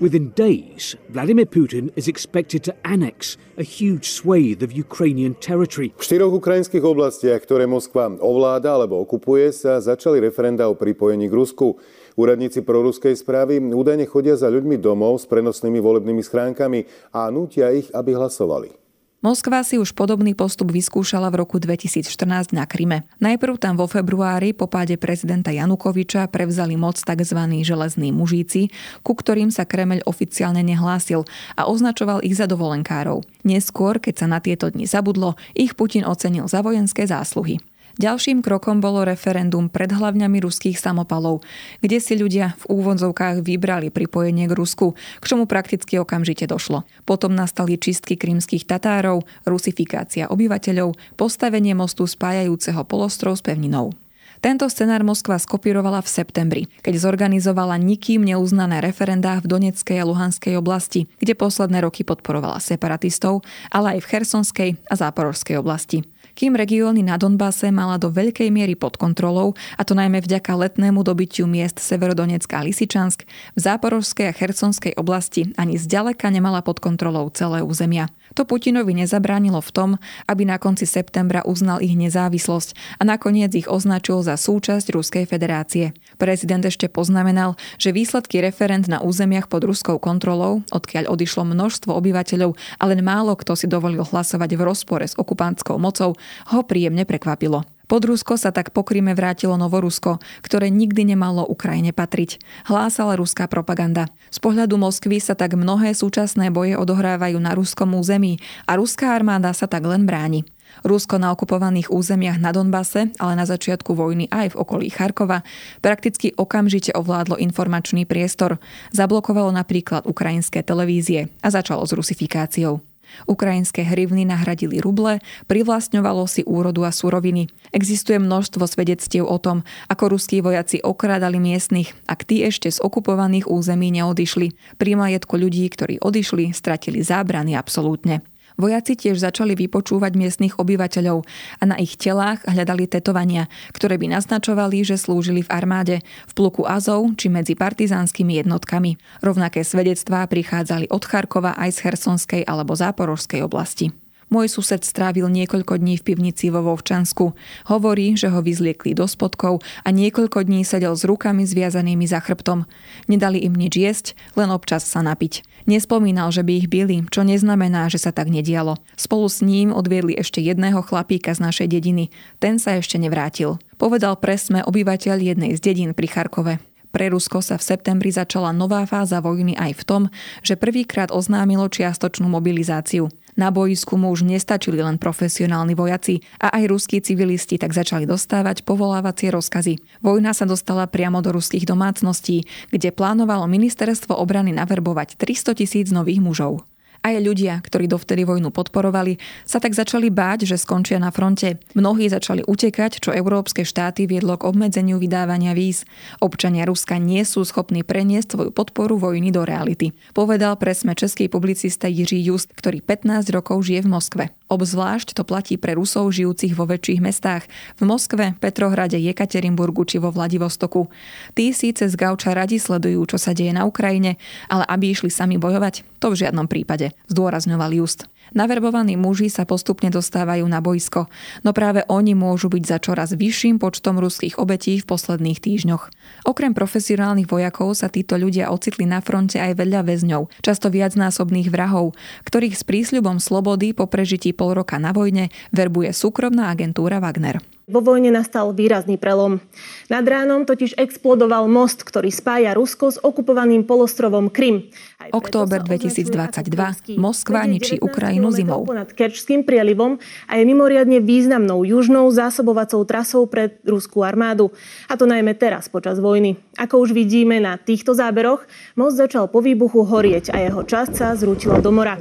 Within days, Vladimir Putin is expected to annex a huge swathe of Ukrainian territory. V štyroch ukrajinských oblastiach, ktoré Moskva ovláda alebo okupuje, sa začali referenda o pripojení k Rusku. Úradníci proruskej správy údajne chodia za ľuďmi domov s prenosnými volebnými schránkami a nútia ich, aby hlasovali. Moskva si už podobný postup vyskúšala v roku 2014 na Kryme. Najprv tam vo februári po páde prezidenta Janukoviča prevzali moc tzv. železní mužíci, ku ktorým sa Kremeľ oficiálne nehlásil a označoval ich za dovolenkárov. Neskôr, keď sa na tieto dni zabudlo, ich Putin ocenil za vojenské zásluhy. Ďalším krokom bolo referendum pred hlavňami ruských samopalov, kde si ľudia v úvodzovkách vybrali pripojenie k Rusku, k čomu prakticky okamžite došlo. Potom nastali čistky krímskych Tatárov, rusifikácia obyvateľov, postavenie mostu spájajúceho polostrov s pevninou. Tento scenár Moskva skopírovala v septembri, keď zorganizovala nikým neuznané referendá v Doneckej a Luhanskej oblasti, kde posledné roky podporovala separatistov, ale aj v Chersonskej a Záporovskej oblasti kým regióny na Donbase mala do veľkej miery pod kontrolou, a to najmä vďaka letnému dobytiu miest Severodonecka a Lisičansk, v Záporovskej a Chersonskej oblasti ani zďaleka nemala pod kontrolou celé územia. To Putinovi nezabránilo v tom, aby na konci septembra uznal ich nezávislosť a nakoniec ich označil za súčasť Ruskej federácie. Prezident ešte poznamenal, že výsledky referend na územiach pod ruskou kontrolou, odkiaľ odišlo množstvo obyvateľov a len málo kto si dovolil hlasovať v rozpore s okupantskou mocou, ho príjemne prekvapilo. Pod Rusko sa tak po Kryme vrátilo Novorusko, ktoré nikdy nemalo Ukrajine patriť. Hlásala ruská propaganda. Z pohľadu Moskvy sa tak mnohé súčasné boje odohrávajú na ruskom území a ruská armáda sa tak len bráni. Rusko na okupovaných územiach na Donbase, ale na začiatku vojny aj v okolí Charkova, prakticky okamžite ovládlo informačný priestor. Zablokovalo napríklad ukrajinské televízie a začalo s rusifikáciou. Ukrajinské hrivny nahradili ruble, privlastňovalo si úrodu a suroviny. Existuje množstvo svedectiev o tom, ako ruskí vojaci okrádali miestnych, ak tí ešte z okupovaných území neodišli. Pri majetku ľudí, ktorí odišli, stratili zábrany absolútne. Vojaci tiež začali vypočúvať miestnych obyvateľov a na ich telách hľadali tetovania, ktoré by naznačovali, že slúžili v armáde, v pluku Azov či medzi partizánskymi jednotkami. Rovnaké svedectvá prichádzali od Charkova aj z Hersonskej alebo Záporožskej oblasti. Môj sused strávil niekoľko dní v pivnici vo Vovčansku. Hovorí, že ho vyzliekli do spodkov a niekoľko dní sedel s rukami zviazanými za chrbtom. Nedali im nič jesť, len občas sa napiť. Nespomínal, že by ich bili, čo neznamená, že sa tak nedialo. Spolu s ním odviedli ešte jedného chlapíka z našej dediny. Ten sa ešte nevrátil. Povedal presme obyvateľ jednej z dedín pri Charkove. Pre Rusko sa v septembri začala nová fáza vojny aj v tom, že prvýkrát oznámilo čiastočnú mobilizáciu. Na boisku mu už nestačili len profesionálni vojaci a aj ruskí civilisti tak začali dostávať povolávacie rozkazy. Vojna sa dostala priamo do ruských domácností, kde plánovalo ministerstvo obrany naverbovať 300 tisíc nových mužov. Aj ľudia, ktorí dovtedy vojnu podporovali, sa tak začali báť, že skončia na fronte. Mnohí začali utekať, čo európske štáty viedlo k obmedzeniu vydávania víz. Občania Ruska nie sú schopní preniesť svoju podporu vojny do reality. Povedal presme český publicista Jiří Just, ktorý 15 rokov žije v Moskve. Obzvlášť to platí pre Rusov žijúcich vo väčších mestách. V Moskve, Petrohrade, Jekaterinburgu či vo Vladivostoku. Tí síce z gauča radi sledujú, čo sa deje na Ukrajine, ale aby išli sami bojovať, to v žiadnom prípade, zdôrazňoval Just. Naverbovaní muži sa postupne dostávajú na boisko, no práve oni môžu byť za čoraz vyšším počtom ruských obetí v posledných týždňoch. Okrem profesionálnych vojakov sa títo ľudia ocitli na fronte aj veľa väzňov, často viacnásobných vrahov, ktorých s prísľubom slobody po prežití pol roka na vojne verbuje súkromná agentúra Wagner. Vo vojne nastal výrazný prelom. Nad ránom totiž explodoval most, ktorý spája Rusko s okupovaným polostrovom Krym. Október 2022. Moskva ničí Ukrajinu zimou. Nad Kerčským prielivom a je mimoriadne významnou južnou zásobovacou trasou pre ruskú armádu. A to najmä teraz, počas vojny. Ako už vidíme na týchto záberoch, most začal po výbuchu horieť a jeho časť sa zrútila do mora.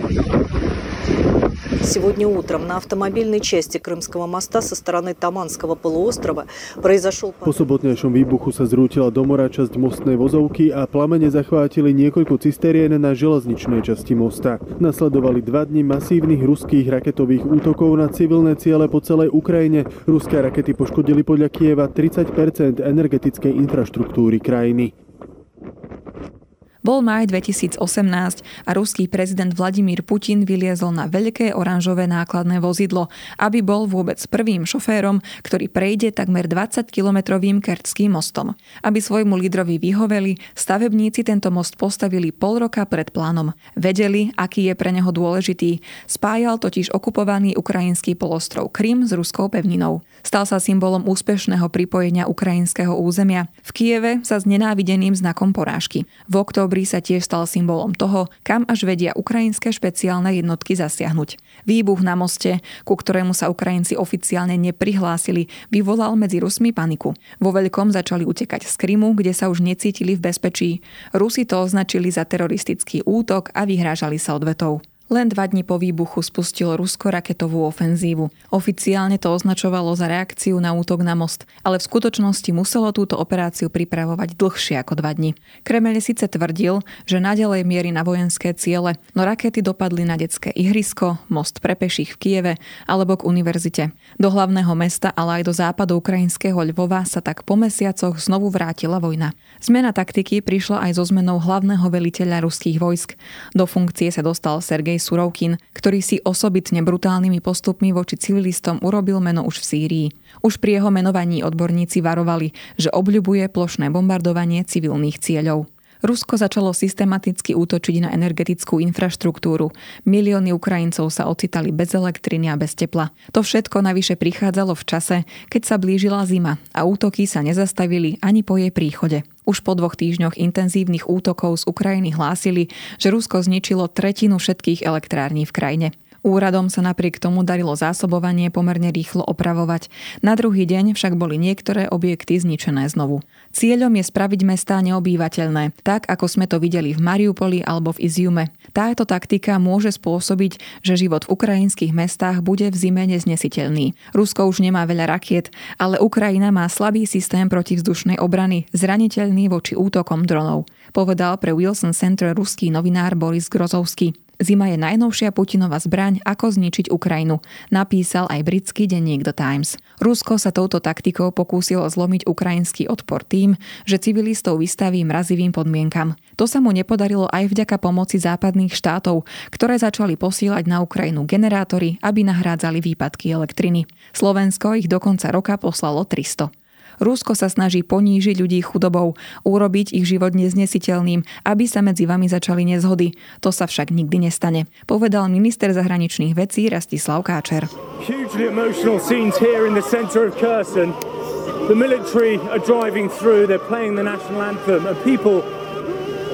Сегодня утром на автомобильной части Крымского моста со стороны Таманского полуострова произошел... Po sobotnejšom výbuchu sa zrútila do mora časť mostnej vozovky a plamene zachvátili niekoľko cisterien na železničnej časti mosta. Nasledovali dva dni masívnych ruských raketových útokov na civilné ciele po celej Ukrajine. Ruské rakety poškodili podľa Kieva 30 energetickej infraštruktúry krajiny. Bol maj 2018 a ruský prezident Vladimír Putin vyliezol na veľké oranžové nákladné vozidlo, aby bol vôbec prvým šoférom, ktorý prejde takmer 20-kilometrovým Kertským mostom. Aby svojmu lídrovi vyhoveli, stavebníci tento most postavili pol roka pred plánom. Vedeli, aký je pre neho dôležitý. Spájal totiž okupovaný ukrajinský polostrov Krym s ruskou pevninou. Stal sa symbolom úspešného pripojenia ukrajinského územia. V Kieve sa s nenávideným znakom porážky. V októbri sa tiež stal symbolom toho, kam až vedia ukrajinské špeciálne jednotky zasiahnuť. Výbuch na moste, ku ktorému sa Ukrajinci oficiálne neprihlásili, vyvolal medzi Rusmi paniku. Vo veľkom začali utekať z Krymu, kde sa už necítili v bezpečí. Rusi to označili za teroristický útok a vyhrážali sa odvetou. Len dva dni po výbuchu spustilo Rusko raketovú ofenzívu. Oficiálne to označovalo za reakciu na útok na most, ale v skutočnosti muselo túto operáciu pripravovať dlhšie ako dva dni. Kremel síce tvrdil, že nadalej mierí na vojenské ciele, no rakety dopadli na detské ihrisko, most pre peších v Kieve alebo k univerzite. Do hlavného mesta, ale aj do západu ukrajinského Lvova sa tak po mesiacoch znovu vrátila vojna. Zmena taktiky prišla aj so zmenou hlavného veliteľa ruských vojsk. Do funkcie sa dostal Sergej Surovkin, ktorý si osobitne brutálnymi postupmi voči civilistom urobil meno už v Sýrii. Už pri jeho menovaní odborníci varovali, že obľubuje plošné bombardovanie civilných cieľov. Rusko začalo systematicky útočiť na energetickú infraštruktúru. Milióny Ukrajincov sa ocitali bez elektriny a bez tepla. To všetko navyše prichádzalo v čase, keď sa blížila zima a útoky sa nezastavili ani po jej príchode. Už po dvoch týždňoch intenzívnych útokov z Ukrajiny hlásili, že Rusko zničilo tretinu všetkých elektrární v krajine. Úradom sa napriek tomu darilo zásobovanie pomerne rýchlo opravovať. Na druhý deň však boli niektoré objekty zničené znovu. Cieľom je spraviť mestá neobývateľné, tak ako sme to videli v Mariupoli alebo v Iziume. Táto taktika môže spôsobiť, že život v ukrajinských mestách bude v zime neznesiteľný. Rusko už nemá veľa rakiet, ale Ukrajina má slabý systém protivzdušnej obrany, zraniteľný voči útokom dronov, povedal pre Wilson Center ruský novinár Boris Grozovský. Zima je najnovšia Putinová zbraň, ako zničiť Ukrajinu, napísal aj britský denník The Times. Rusko sa touto taktikou pokúsilo zlomiť ukrajinský odpor tým, že civilistov vystaví mrazivým podmienkam. To sa mu nepodarilo aj vďaka pomoci západných štátov, ktoré začali posílať na Ukrajinu generátory, aby nahrádzali výpadky elektriny. Slovensko ich do konca roka poslalo 300. Rusko sa snaží ponížiť ľudí chudobou, urobiť ich život neznesiteľným, aby sa medzi vami začali nezhody. To sa však nikdy nestane, povedal minister zahraničných vecí Rastislav Káčer. The military are driving through, they're playing the national anthem and people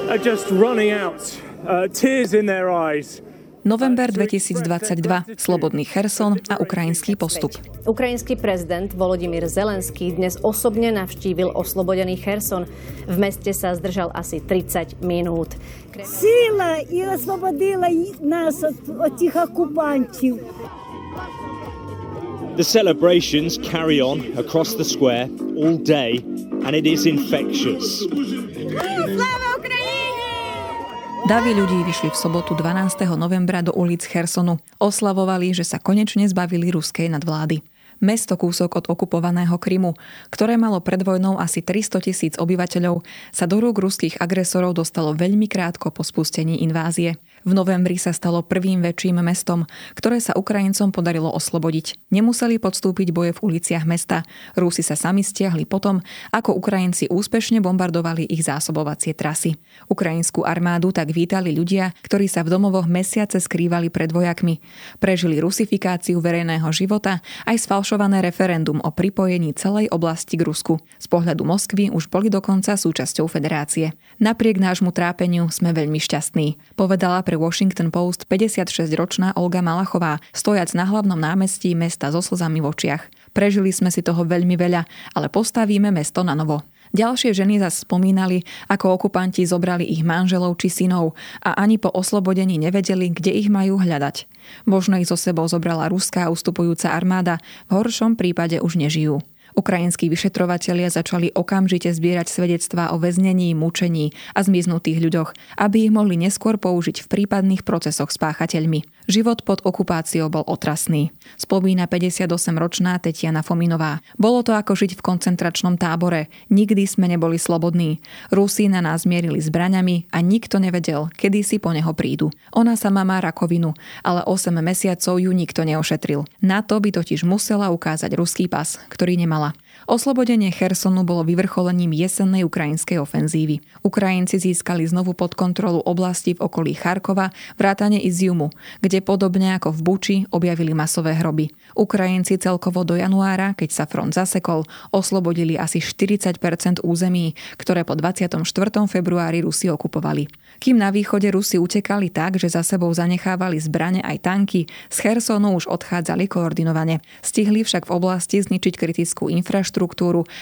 are just running out, uh, tears in their eyes. November 2022, Slobodný Cherson a ukrajinský postup. Ukrajinský prezident Volodymyr Zelenský dnes osobne navštívil oslobodený Cherson. V meste sa zdržal asi 30 minút. Sila i oslobodila nás od, od tých okupantov. The celebrations carry on across the square all day and it is infectious. Davy ľudí vyšli v sobotu 12. novembra do ulic Chersonu. Oslavovali, že sa konečne zbavili ruskej nadvlády mesto kúsok od okupovaného Krymu, ktoré malo pred vojnou asi 300 tisíc obyvateľov, sa do rúk ruských agresorov dostalo veľmi krátko po spustení invázie. V novembri sa stalo prvým väčším mestom, ktoré sa Ukrajincom podarilo oslobodiť. Nemuseli podstúpiť boje v uliciach mesta. Rusi sa sami stiahli potom, ako Ukrajinci úspešne bombardovali ich zásobovacie trasy. Ukrajinskú armádu tak vítali ľudia, ktorí sa v domovoch mesiace skrývali pred vojakmi. Prežili rusifikáciu verejného života aj sfalšované referendum o pripojení celej oblasti k Rusku. Z pohľadu Moskvy už boli dokonca súčasťou federácie. Napriek nášmu trápeniu sme veľmi šťastní, povedala pre Washington Post 56-ročná Olga Malachová, stojac na hlavnom námestí mesta so slzami v očiach. Prežili sme si toho veľmi veľa, ale postavíme mesto na novo. Ďalšie ženy zase spomínali, ako okupanti zobrali ich manželov či synov a ani po oslobodení nevedeli, kde ich majú hľadať. Možno ich so sebou zobrala ruská ustupujúca armáda, v horšom prípade už nežijú. Ukrajinskí vyšetrovatelia začali okamžite zbierať svedectvá o väznení, mučení a zmiznutých ľuďoch, aby ich mohli neskôr použiť v prípadných procesoch s páchateľmi. Život pod okupáciou bol otrasný. Spomína 58-ročná Tetiana Fominová. Bolo to ako žiť v koncentračnom tábore. Nikdy sme neboli slobodní. Rusi na nás mierili zbraňami a nikto nevedel, kedy si po neho prídu. Ona sama má rakovinu, ale 8 mesiacov ju nikto neošetril. Na to by totiž musela ukázať ruský pas, ktorý nemala. Oslobodenie Chersonu bolo vyvrcholením jesennej ukrajinskej ofenzívy. Ukrajinci získali znovu pod kontrolu oblasti v okolí Charkova, vrátane Iziumu, kde podobne ako v Buči objavili masové hroby. Ukrajinci celkovo do januára, keď sa front zasekol, oslobodili asi 40% území, ktoré po 24. februári Rusi okupovali. Kým na východe Rusi utekali tak, že za sebou zanechávali zbrane aj tanky, z Chersonu už odchádzali koordinovane. Stihli však v oblasti zničiť kritickú infraštruktúru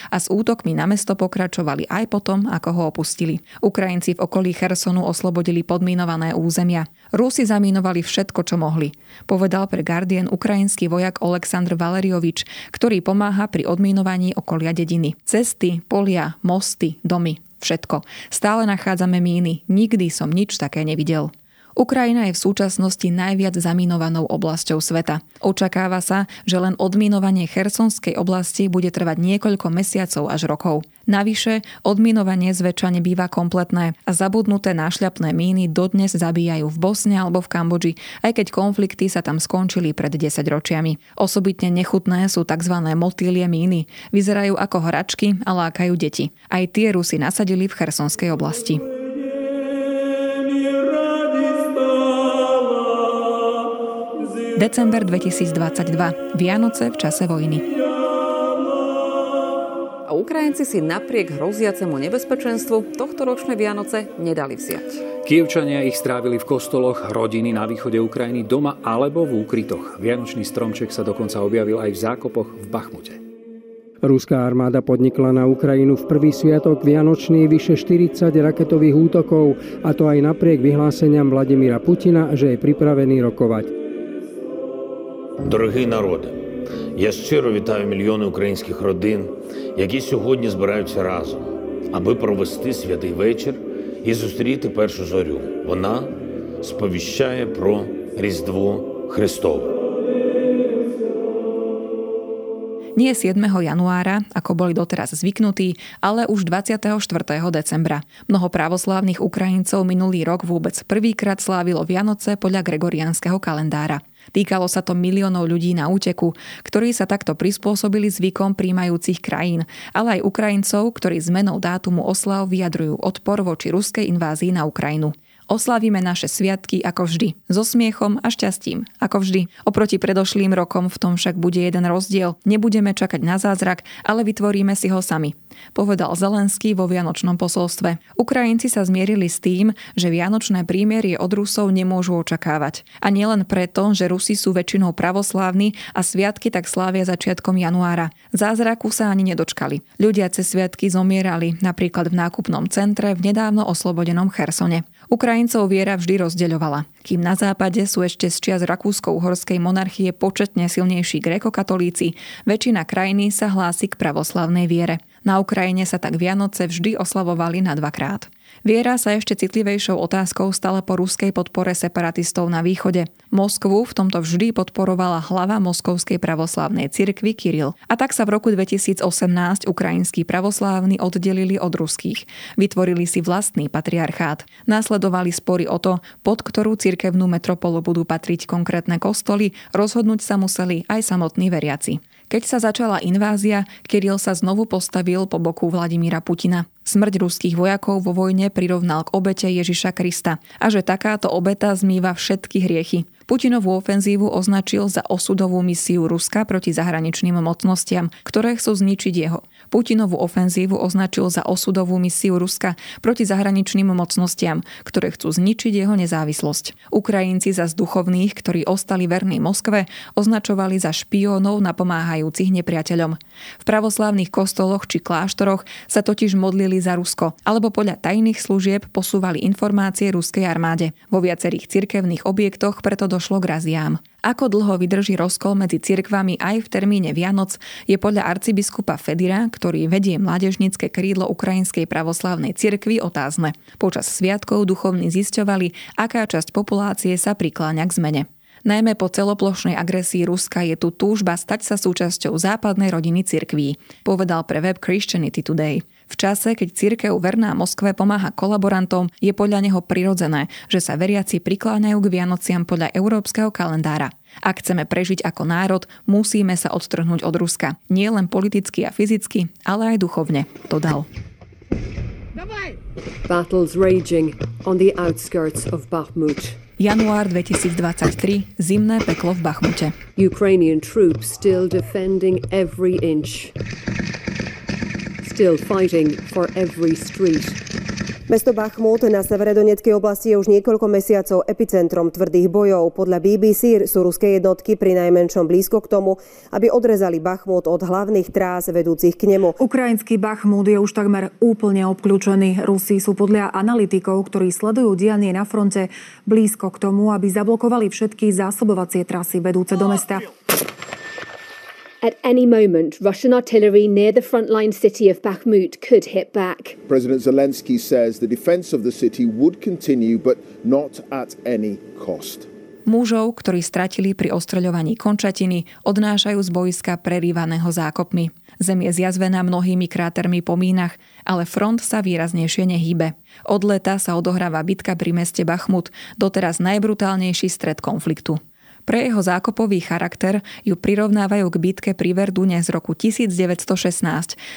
a s útokmi na mesto pokračovali aj potom, ako ho opustili. Ukrajinci v okolí Chersonu oslobodili podminované územia. Rusi zamínovali všetko, čo mohli. Povedal pre Guardian ukrajinský vojak Oleksandr Valeriovič, ktorý pomáha pri odminovaní okolia dediny. Cesty, polia, mosty, domy. Všetko. Stále nachádzame míny. Nikdy som nič také nevidel. Ukrajina je v súčasnosti najviac zaminovanou oblasťou sveta. Očakáva sa, že len odminovanie Chersonskej oblasti bude trvať niekoľko mesiacov až rokov. Navyše, odminovanie zväčša nebýva kompletné a zabudnuté nášľapné míny dodnes zabíjajú v Bosne alebo v Kambodži, aj keď konflikty sa tam skončili pred 10 ročiami. Osobitne nechutné sú tzv. motýlie míny. Vyzerajú ako hračky a lákajú deti. Aj tie Rusy nasadili v Chersonskej oblasti. December 2022. Vianoce v čase vojny. Ukrajinci si napriek hroziacemu nebezpečenstvu tohto ročné Vianoce nedali vziať. Kievčania ich strávili v kostoloch, rodiny na východe Ukrajiny doma alebo v úkrytoch. Vianočný stromček sa dokonca objavil aj v zákopoch v Bachmute. Ruská armáda podnikla na Ukrajinu v prvý sviatok Vianočný vyše 40 raketových útokov, a to aj napriek vyhláseniam Vladimíra Putina, že je pripravený rokovať. Дорогий народе, я щиро вітаю мільйони українських родин, які сьогодні збираються разом, аби провести святий вечір і зустріти першу зорю. Вона сповіщає про Різдво Христове. Nie 7. januára, ako boli doteraz zvyknutí, ale už 24. decembra. Mnoho právoslávnych Ukrajincov minulý rok vôbec prvýkrát slávilo Vianoce podľa gregoriánskeho kalendára. Týkalo sa to miliónov ľudí na úteku, ktorí sa takto prispôsobili zvykom príjmajúcich krajín, ale aj Ukrajincov, ktorí zmenou dátumu oslav vyjadrujú odpor voči ruskej invázii na Ukrajinu. Oslavíme naše sviatky ako vždy, so smiechom a šťastím, ako vždy. Oproti predošlým rokom v tom však bude jeden rozdiel. Nebudeme čakať na zázrak, ale vytvoríme si ho sami povedal Zelenský vo Vianočnom posolstve. Ukrajinci sa zmierili s tým, že Vianočné prímerie od Rusov nemôžu očakávať. A nielen preto, že Rusi sú väčšinou pravoslávni a sviatky tak slávia začiatkom januára. Zázraku sa ani nedočkali. Ľudia cez sviatky zomierali, napríklad v nákupnom centre v nedávno oslobodenom Chersone. Ukrajincov viera vždy rozdeľovala. Kým na západe sú ešte z čias Rakúsko-Uhorskej monarchie početne silnejší grekokatolíci, väčšina krajiny sa hlási k pravoslavnej viere. Na Ukrajine sa tak Vianoce vždy oslavovali na dvakrát. Viera sa ešte citlivejšou otázkou stala po ruskej podpore separatistov na východe. Moskvu v tomto vždy podporovala hlava Moskovskej pravoslávnej cirkvi Kiril. A tak sa v roku 2018 ukrajinskí pravoslávni oddelili od ruských. Vytvorili si vlastný patriarchát. Následovali spory o to, pod ktorú cirkevnú metropolu budú patriť konkrétne kostoly, rozhodnúť sa museli aj samotní veriaci. Keď sa začala invázia, Kiril sa znovu postavil po boku Vladimíra Putina. Smrť ruských vojakov vo vojne prirovnal k obete Ježiša Krista a že takáto obeta zmýva všetky hriechy. Putinovú ofenzívu označil za osudovú misiu Ruska proti zahraničným mocnostiam, ktoré chcú zničiť jeho. Putinovú ofenzívu označil za osudovú misiu Ruska proti zahraničným mocnostiam, ktoré chcú zničiť jeho nezávislosť. Ukrajinci za duchovných, ktorí ostali verní Moskve, označovali za špiónov napomáhajúcich nepriateľom. V pravoslávnych kostoloch či kláštoroch sa totiž modlili za Rusko, alebo podľa tajných služieb posúvali informácie ruskej armáde. Vo viacerých cirkevných objektoch preto došlo k raziám. Ako dlho vydrží rozkol medzi cirkvami aj v termíne Vianoc, je podľa arcibiskupa Fedira, ktorý vedie mládežnické krídlo Ukrajinskej pravoslávnej cirkvi, otázne. Počas sviatkov duchovní zisťovali, aká časť populácie sa prikláňa k zmene. Najmä po celoplošnej agresii Ruska je tu túžba stať sa súčasťou západnej rodiny cirkví, povedal pre web Christianity Today. V čase, keď církev verná Moskve pomáha kolaborantom, je podľa neho prirodzené, že sa veriaci prikláňajú k Vianociam podľa európskeho kalendára. Ak chceme prežiť ako národ, musíme sa odtrhnúť od Ruska. Nie len politicky a fyzicky, ale aj duchovne, dodal. Battles raging on the outskirts of Bakhmut. Január 2023, zimné peklo v Bachmute. Ukrainian troops still defending every inch still fighting for every street. Mesto Bachmut na severe Donetskej oblasti je už niekoľko mesiacov epicentrom tvrdých bojov. Podľa BBC sú ruské jednotky pri najmenšom blízko k tomu, aby odrezali Bachmut od hlavných trás vedúcich k nemu. Ukrajinský Bachmut je už takmer úplne obklúčený. Rusi sú podľa analytikov, ktorí sledujú dianie na fronte, blízko k tomu, aby zablokovali všetky zásobovacie trasy vedúce do mesta. At any moment, Russian artillery near the frontline city of Bakhmut could hit back. President Zelensky says the defense of the city would continue, but not at any cost. Mužov, ktorí stratili pri ostreľovaní končatiny, odnášajú z boiska prerývaného zákopmi. Zem je zjazvená mnohými krátermi po mínach, ale front sa výraznejšie nehýbe. Od leta sa odohráva bitka pri meste Bachmut, doteraz najbrutálnejší stred konfliktu. Pre jeho zákopový charakter ju prirovnávajú k bitke pri Verdune z roku 1916,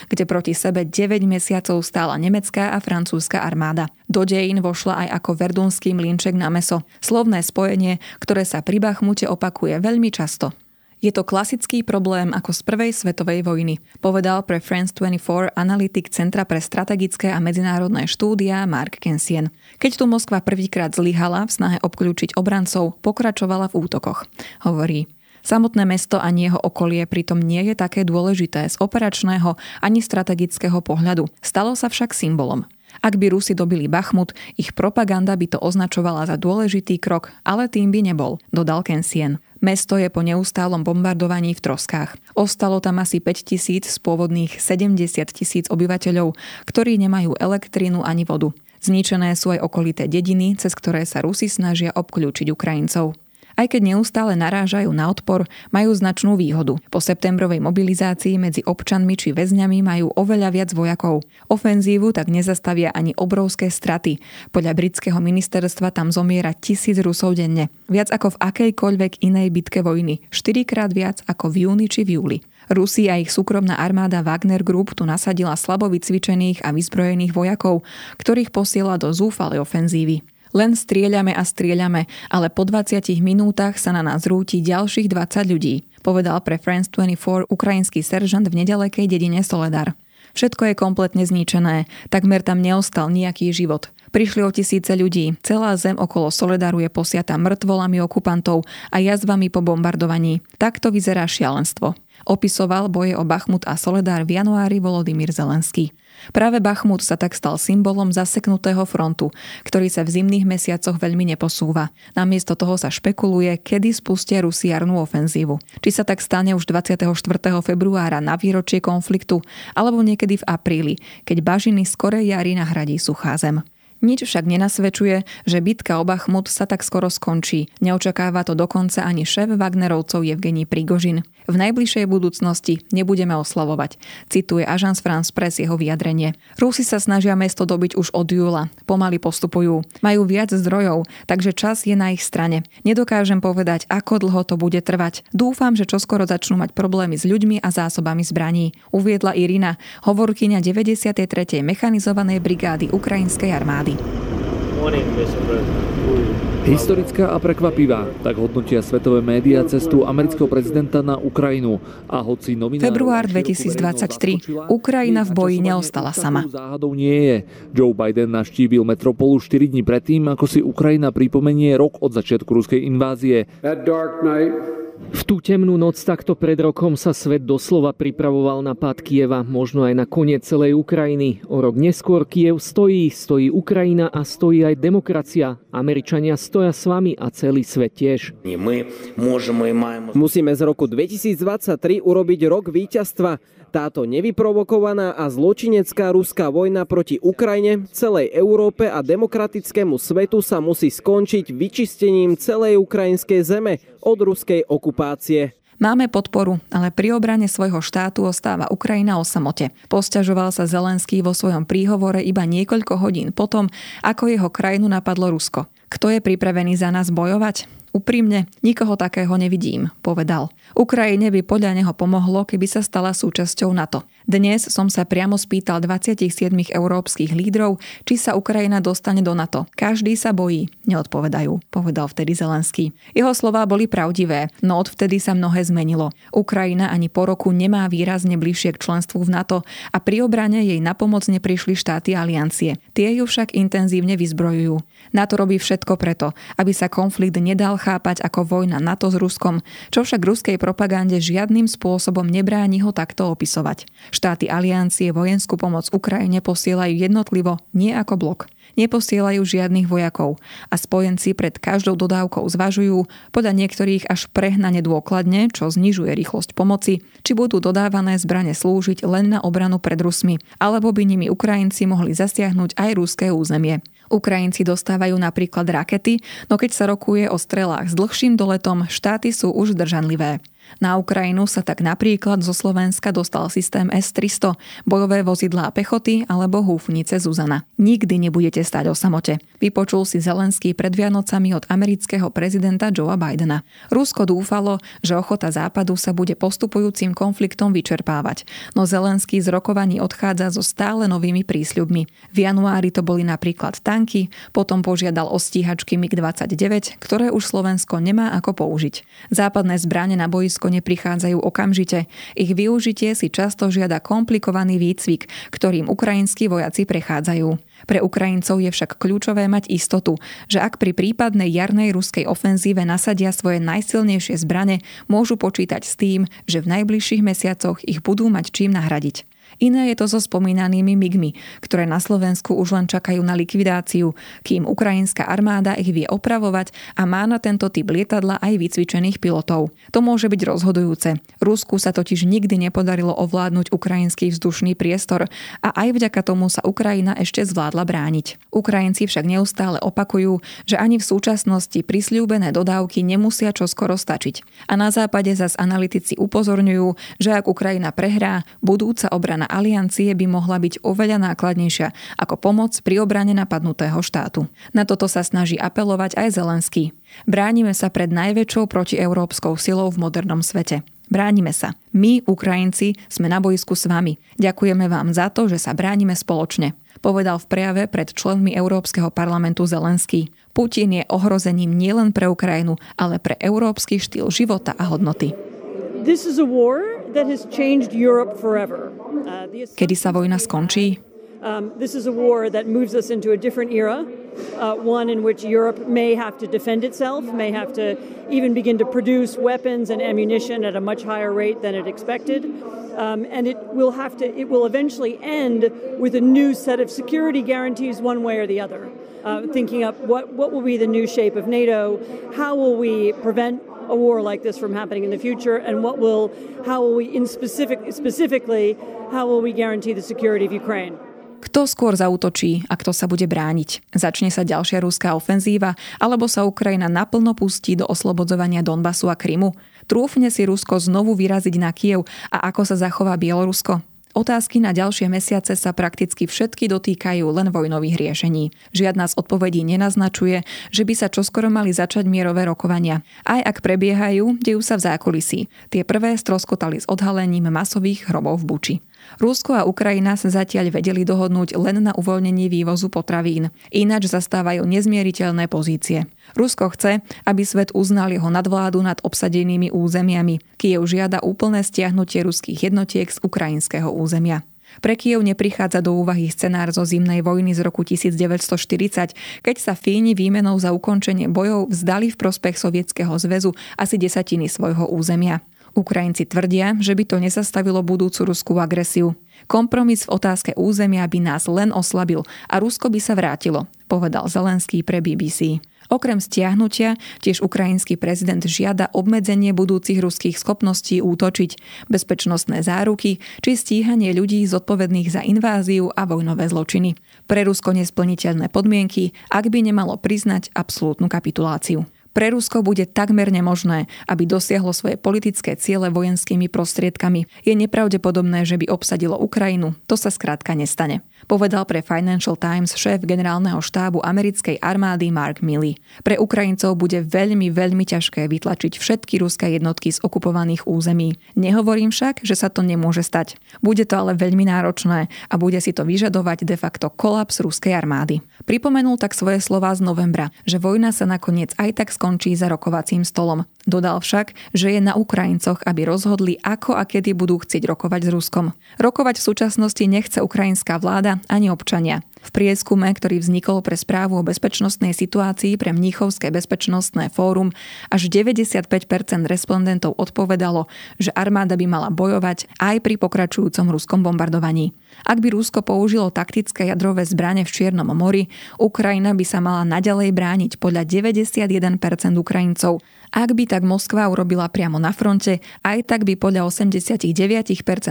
kde proti sebe 9 mesiacov stála nemecká a francúzska armáda. Do dejín vošla aj ako verdunský mlinček na meso. Slovné spojenie, ktoré sa pri Bachmute opakuje veľmi často. Je to klasický problém ako z prvej svetovej vojny, povedal pre France 24 analytik Centra pre strategické a medzinárodné štúdia Mark Kensien. Keď tu Moskva prvýkrát zlyhala v snahe obklúčiť obrancov, pokračovala v útokoch. Hovorí, Samotné mesto ani jeho okolie pritom nie je také dôležité z operačného ani strategického pohľadu. Stalo sa však symbolom. Ak by Rusi dobili Bachmut, ich propaganda by to označovala za dôležitý krok, ale tým by nebol, dodal Kensien. Mesto je po neustálom bombardovaní v troskách. Ostalo tam asi 5 tisíc z pôvodných 70 tisíc obyvateľov, ktorí nemajú elektrínu ani vodu. Zničené sú aj okolité dediny, cez ktoré sa Rusi snažia obklúčiť Ukrajincov. Aj keď neustále narážajú na odpor, majú značnú výhodu. Po septembrovej mobilizácii medzi občanmi či väzňami majú oveľa viac vojakov. Ofenzívu tak nezastavia ani obrovské straty. Podľa britského ministerstva tam zomiera tisíc Rusov denne. Viac ako v akejkoľvek inej bitke vojny. Štyrikrát viac ako v júni či v júli. Rusi a ich súkromná armáda Wagner Group tu nasadila slabo vycvičených a vyzbrojených vojakov, ktorých posiela do zúfalej ofenzívy. Len strieľame a strieľame, ale po 20 minútach sa na nás rúti ďalších 20 ľudí, povedal pre France 24 ukrajinský seržant v nedalekej dedine Soledar. Všetko je kompletne zničené, takmer tam neostal nejaký život. Prišli o tisíce ľudí, celá zem okolo Soledaru je posiata mŕtvolami okupantov a jazvami po bombardovaní. Takto vyzerá šialenstvo. Opisoval boje o Bachmut a Soledár v januári Volodymyr Zelenský. Práve Bachmut sa tak stal symbolom zaseknutého frontu, ktorý sa v zimných mesiacoch veľmi neposúva. Namiesto toho sa špekuluje, kedy spustia Rusi ofenzívu. Či sa tak stane už 24. februára na výročie konfliktu, alebo niekedy v apríli, keď bažiny skorej jary nahradí suchá zem. Nič však nenasvedčuje, že bitka o Bachmut sa tak skoro skončí. Neočakáva to dokonca ani šéf Wagnerovcov Evgení Prigožin. V najbližšej budúcnosti nebudeme oslavovať, cituje Agence France Press jeho vyjadrenie. Rusi sa snažia mesto dobiť už od júla. Pomaly postupujú. Majú viac zdrojov, takže čas je na ich strane. Nedokážem povedať, ako dlho to bude trvať. Dúfam, že čoskoro začnú mať problémy s ľuďmi a zásobami zbraní. Uviedla Irina, hovorkyňa 93. mechanizovanej brigády ukrajinskej armády morning. Mr. President. Historická a prekvapivá, tak hodnotia svetové médiá cestu amerického prezidenta na Ukrajinu. A hoci nominál... Február 2023. Ukrajina v boji neostala sama. Záhadou nie je. Joe Biden naštívil metropolu 4 dní predtým, ako si Ukrajina pripomenie rok od začiatku ruskej invázie. V tú temnú noc takto pred rokom sa svet doslova pripravoval na pád Kieva, možno aj na koniec celej Ukrajiny. O rok neskôr Kiev stojí, stojí Ukrajina a stojí aj demokracia. Američania stoja s vami a celý svet tiež. Musíme z roku 2023 urobiť rok víťazstva. Táto nevyprovokovaná a zločinecká ruská vojna proti Ukrajine, celej Európe a demokratickému svetu sa musí skončiť vyčistením celej ukrajinskej zeme od ruskej okupácie. Máme podporu, ale pri obrane svojho štátu ostáva Ukrajina o samote. Posťažoval sa Zelenský vo svojom príhovore iba niekoľko hodín potom, ako jeho krajinu napadlo Rusko. Kto je pripravený za nás bojovať? Úprimne, nikoho takého nevidím, povedal. Ukrajine by podľa neho pomohlo, keby sa stala súčasťou NATO. Dnes som sa priamo spýtal 27 európskych lídrov, či sa Ukrajina dostane do NATO. Každý sa bojí, neodpovedajú, povedal vtedy Zelenský. Jeho slová boli pravdivé, no odvtedy sa mnohé zmenilo. Ukrajina ani po roku nemá výrazne bližšie k členstvu v NATO a pri obrane jej na pomoc neprišli štáty aliancie. Tie ju však intenzívne vyzbrojujú. NATO robí všetko preto, aby sa konflikt nedal chápať ako vojna NATO s Ruskom, čo však ruskej propagande žiadnym spôsobom nebráni ho takto opisovať. Štáty aliancie vojenskú pomoc Ukrajine posielajú jednotlivo, nie ako blok neposielajú žiadnych vojakov a spojenci pred každou dodávkou zvažujú, podľa niektorých až prehnane dôkladne, čo znižuje rýchlosť pomoci, či budú dodávané zbrane slúžiť len na obranu pred Rusmi, alebo by nimi Ukrajinci mohli zasiahnuť aj ruské územie. Ukrajinci dostávajú napríklad rakety, no keď sa rokuje o strelách s dlhším doletom, štáty sú už zdržanlivé. Na Ukrajinu sa tak napríklad zo Slovenska dostal systém S-300, bojové vozidlá pechoty alebo húfnice Zuzana. Nikdy nebudete stať o samote. Vypočul si Zelenský pred Vianocami od amerického prezidenta Joea Bidena. Rusko dúfalo, že ochota západu sa bude postupujúcim konfliktom vyčerpávať, no Zelenský z rokovaní odchádza so stále novými prísľubmi. V januári to boli napríklad tanky, potom požiadal o stíhačky MiG-29, ktoré už Slovensko nemá ako použiť. Západné zbranie na boisku Rusko neprichádzajú okamžite. Ich využitie si často žiada komplikovaný výcvik, ktorým ukrajinskí vojaci prechádzajú. Pre Ukrajincov je však kľúčové mať istotu, že ak pri prípadnej jarnej ruskej ofenzíve nasadia svoje najsilnejšie zbrane, môžu počítať s tým, že v najbližších mesiacoch ich budú mať čím nahradiť. Iné je to so spomínanými MIGmi, ktoré na Slovensku už len čakajú na likvidáciu, kým ukrajinská armáda ich vie opravovať a má na tento typ lietadla aj vycvičených pilotov. To môže byť rozhodujúce. Rusku sa totiž nikdy nepodarilo ovládnuť ukrajinský vzdušný priestor a aj vďaka tomu sa Ukrajina ešte zvládla brániť. Ukrajinci však neustále opakujú, že ani v súčasnosti prisľúbené dodávky nemusia čoskoro stačiť. A na západe zas analytici upozorňujú, že ak Ukrajina prehrá, budúca obrana aliancie by mohla byť oveľa nákladnejšia ako pomoc pri obrane napadnutého štátu. Na toto sa snaží apelovať aj Zelenský. Bránime sa pred najväčšou protieurópskou silou v modernom svete. Bránime sa. My, Ukrajinci, sme na bojsku s vami. Ďakujeme vám za to, že sa bránime spoločne. Povedal v prejave pred členmi Európskeho parlamentu Zelenský. Putin je ohrozením nielen pre Ukrajinu, ale pre európsky štýl života a hodnoty. This is a war Kedy sa vojna skončí? Um, this is a war that moves us into a different era, uh, one in which Europe may have to defend itself, may have to even begin to produce weapons and ammunition at a much higher rate than it expected. Um, and it will have to, it will eventually end with a new set of security guarantees, one way or the other. Uh, thinking up what, what will be the new shape of NATO, how will we prevent a war like this from happening in the future, and what will, how will we, in specific, specifically, how will we guarantee the security of Ukraine? Kto skôr zautočí a kto sa bude brániť? Začne sa ďalšia ruská ofenzíva, alebo sa Ukrajina naplno pustí do oslobodzovania Donbasu a Krymu? Trúfne si Rusko znovu vyraziť na Kiev a ako sa zachová Bielorusko? Otázky na ďalšie mesiace sa prakticky všetky dotýkajú len vojnových riešení. Žiadna z odpovedí nenaznačuje, že by sa čoskoro mali začať mierové rokovania. Aj ak prebiehajú, dejú sa v zákulisí. Tie prvé stroskotali s odhalením masových hrobov v Buči. Rusko a Ukrajina sa zatiaľ vedeli dohodnúť len na uvoľnení vývozu potravín. Ináč zastávajú nezmieriteľné pozície. Rusko chce, aby svet uznal jeho nadvládu nad obsadenými územiami. Kiev žiada úplné stiahnutie ruských jednotiek z ukrajinského územia. Pre Kiev neprichádza do úvahy scenár zo zimnej vojny z roku 1940, keď sa Fíni výmenou za ukončenie bojov vzdali v prospech Sovietskeho zväzu asi desatiny svojho územia. Ukrajinci tvrdia, že by to nezastavilo budúcu ruskú agresiu. Kompromis v otázke územia by nás len oslabil a Rusko by sa vrátilo, povedal Zelenský pre BBC. Okrem stiahnutia tiež ukrajinský prezident žiada obmedzenie budúcich ruských schopností útočiť, bezpečnostné záruky či stíhanie ľudí zodpovedných za inváziu a vojnové zločiny. Pre Rusko nesplniteľné podmienky, ak by nemalo priznať absolútnu kapituláciu. Pre Rusko bude takmer nemožné, aby dosiahlo svoje politické ciele vojenskými prostriedkami. Je nepravdepodobné, že by obsadilo Ukrajinu. To sa skrátka nestane povedal pre Financial Times šéf generálneho štábu americkej armády Mark Milley. Pre Ukrajincov bude veľmi, veľmi ťažké vytlačiť všetky ruské jednotky z okupovaných území. Nehovorím však, že sa to nemôže stať. Bude to ale veľmi náročné a bude si to vyžadovať de facto kolaps ruskej armády. Pripomenul tak svoje slova z novembra, že vojna sa nakoniec aj tak skončí za rokovacím stolom. Dodal však, že je na Ukrajincoch, aby rozhodli, ako a kedy budú chcieť rokovať s Ruskom. Rokovať v súčasnosti nechce ukrajinská vláda ani občania. V prieskume, ktorý vznikol pre správu o bezpečnostnej situácii pre Mníchovské bezpečnostné fórum, až 95% respondentov odpovedalo, že armáda by mala bojovať aj pri pokračujúcom ruskom bombardovaní. Ak by Rusko použilo taktické jadrové zbrane v Čiernom mori, Ukrajina by sa mala naďalej brániť podľa 91% Ukrajincov ak by tak Moskva urobila priamo na fronte, aj tak by podľa 89%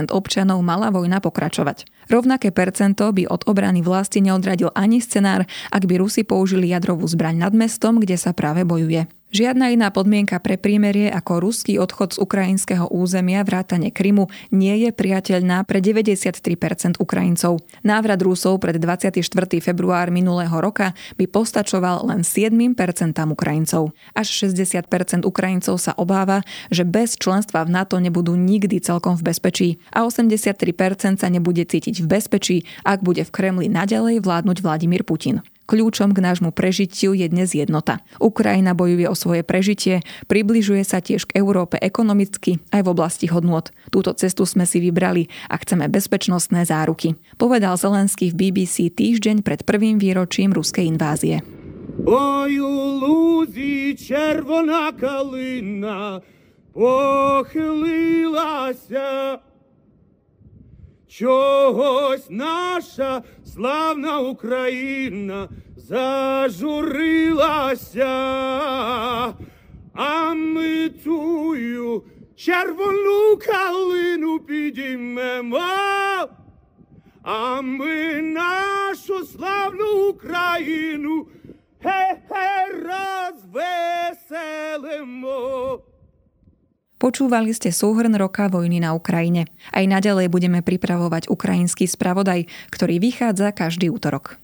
občanov mala vojna pokračovať. Rovnaké percento by od obrany vlasti neodradil ani scenár, ak by Rusi použili jadrovú zbraň nad mestom, kde sa práve bojuje. Žiadna iná podmienka pre prímerie ako ruský odchod z ukrajinského územia vrátane Krymu nie je priateľná pre 93% Ukrajincov. Návrat Rusov pred 24. február minulého roka by postačoval len 7% Ukrajincov. Až 60% Ukrajincov sa obáva, že bez členstva v NATO nebudú nikdy celkom v bezpečí a 83% sa nebude cítiť v bezpečí, ak bude v Kremli naďalej vládnuť Vladimír Putin. Kľúčom k nášmu prežitiu je dnes jednota. Ukrajina bojuje o svoje prežitie, približuje sa tiež k Európe ekonomicky aj v oblasti hodnôt. Túto cestu sme si vybrali a chceme bezpečnostné záruky. Povedal Zelenský v BBC týždeň pred prvým výročím ruskej invázie. Ой, у лузі червона калина похилилася. Чогось наша славна Україна зажурилася, а ми тую червону калину підіймемо, а ми нашу славну Україну hej, rozveselimo. Počúvali ste súhrn roka vojny na Ukrajine. Aj naďalej budeme pripravovať ukrajinský spravodaj, ktorý vychádza každý útorok.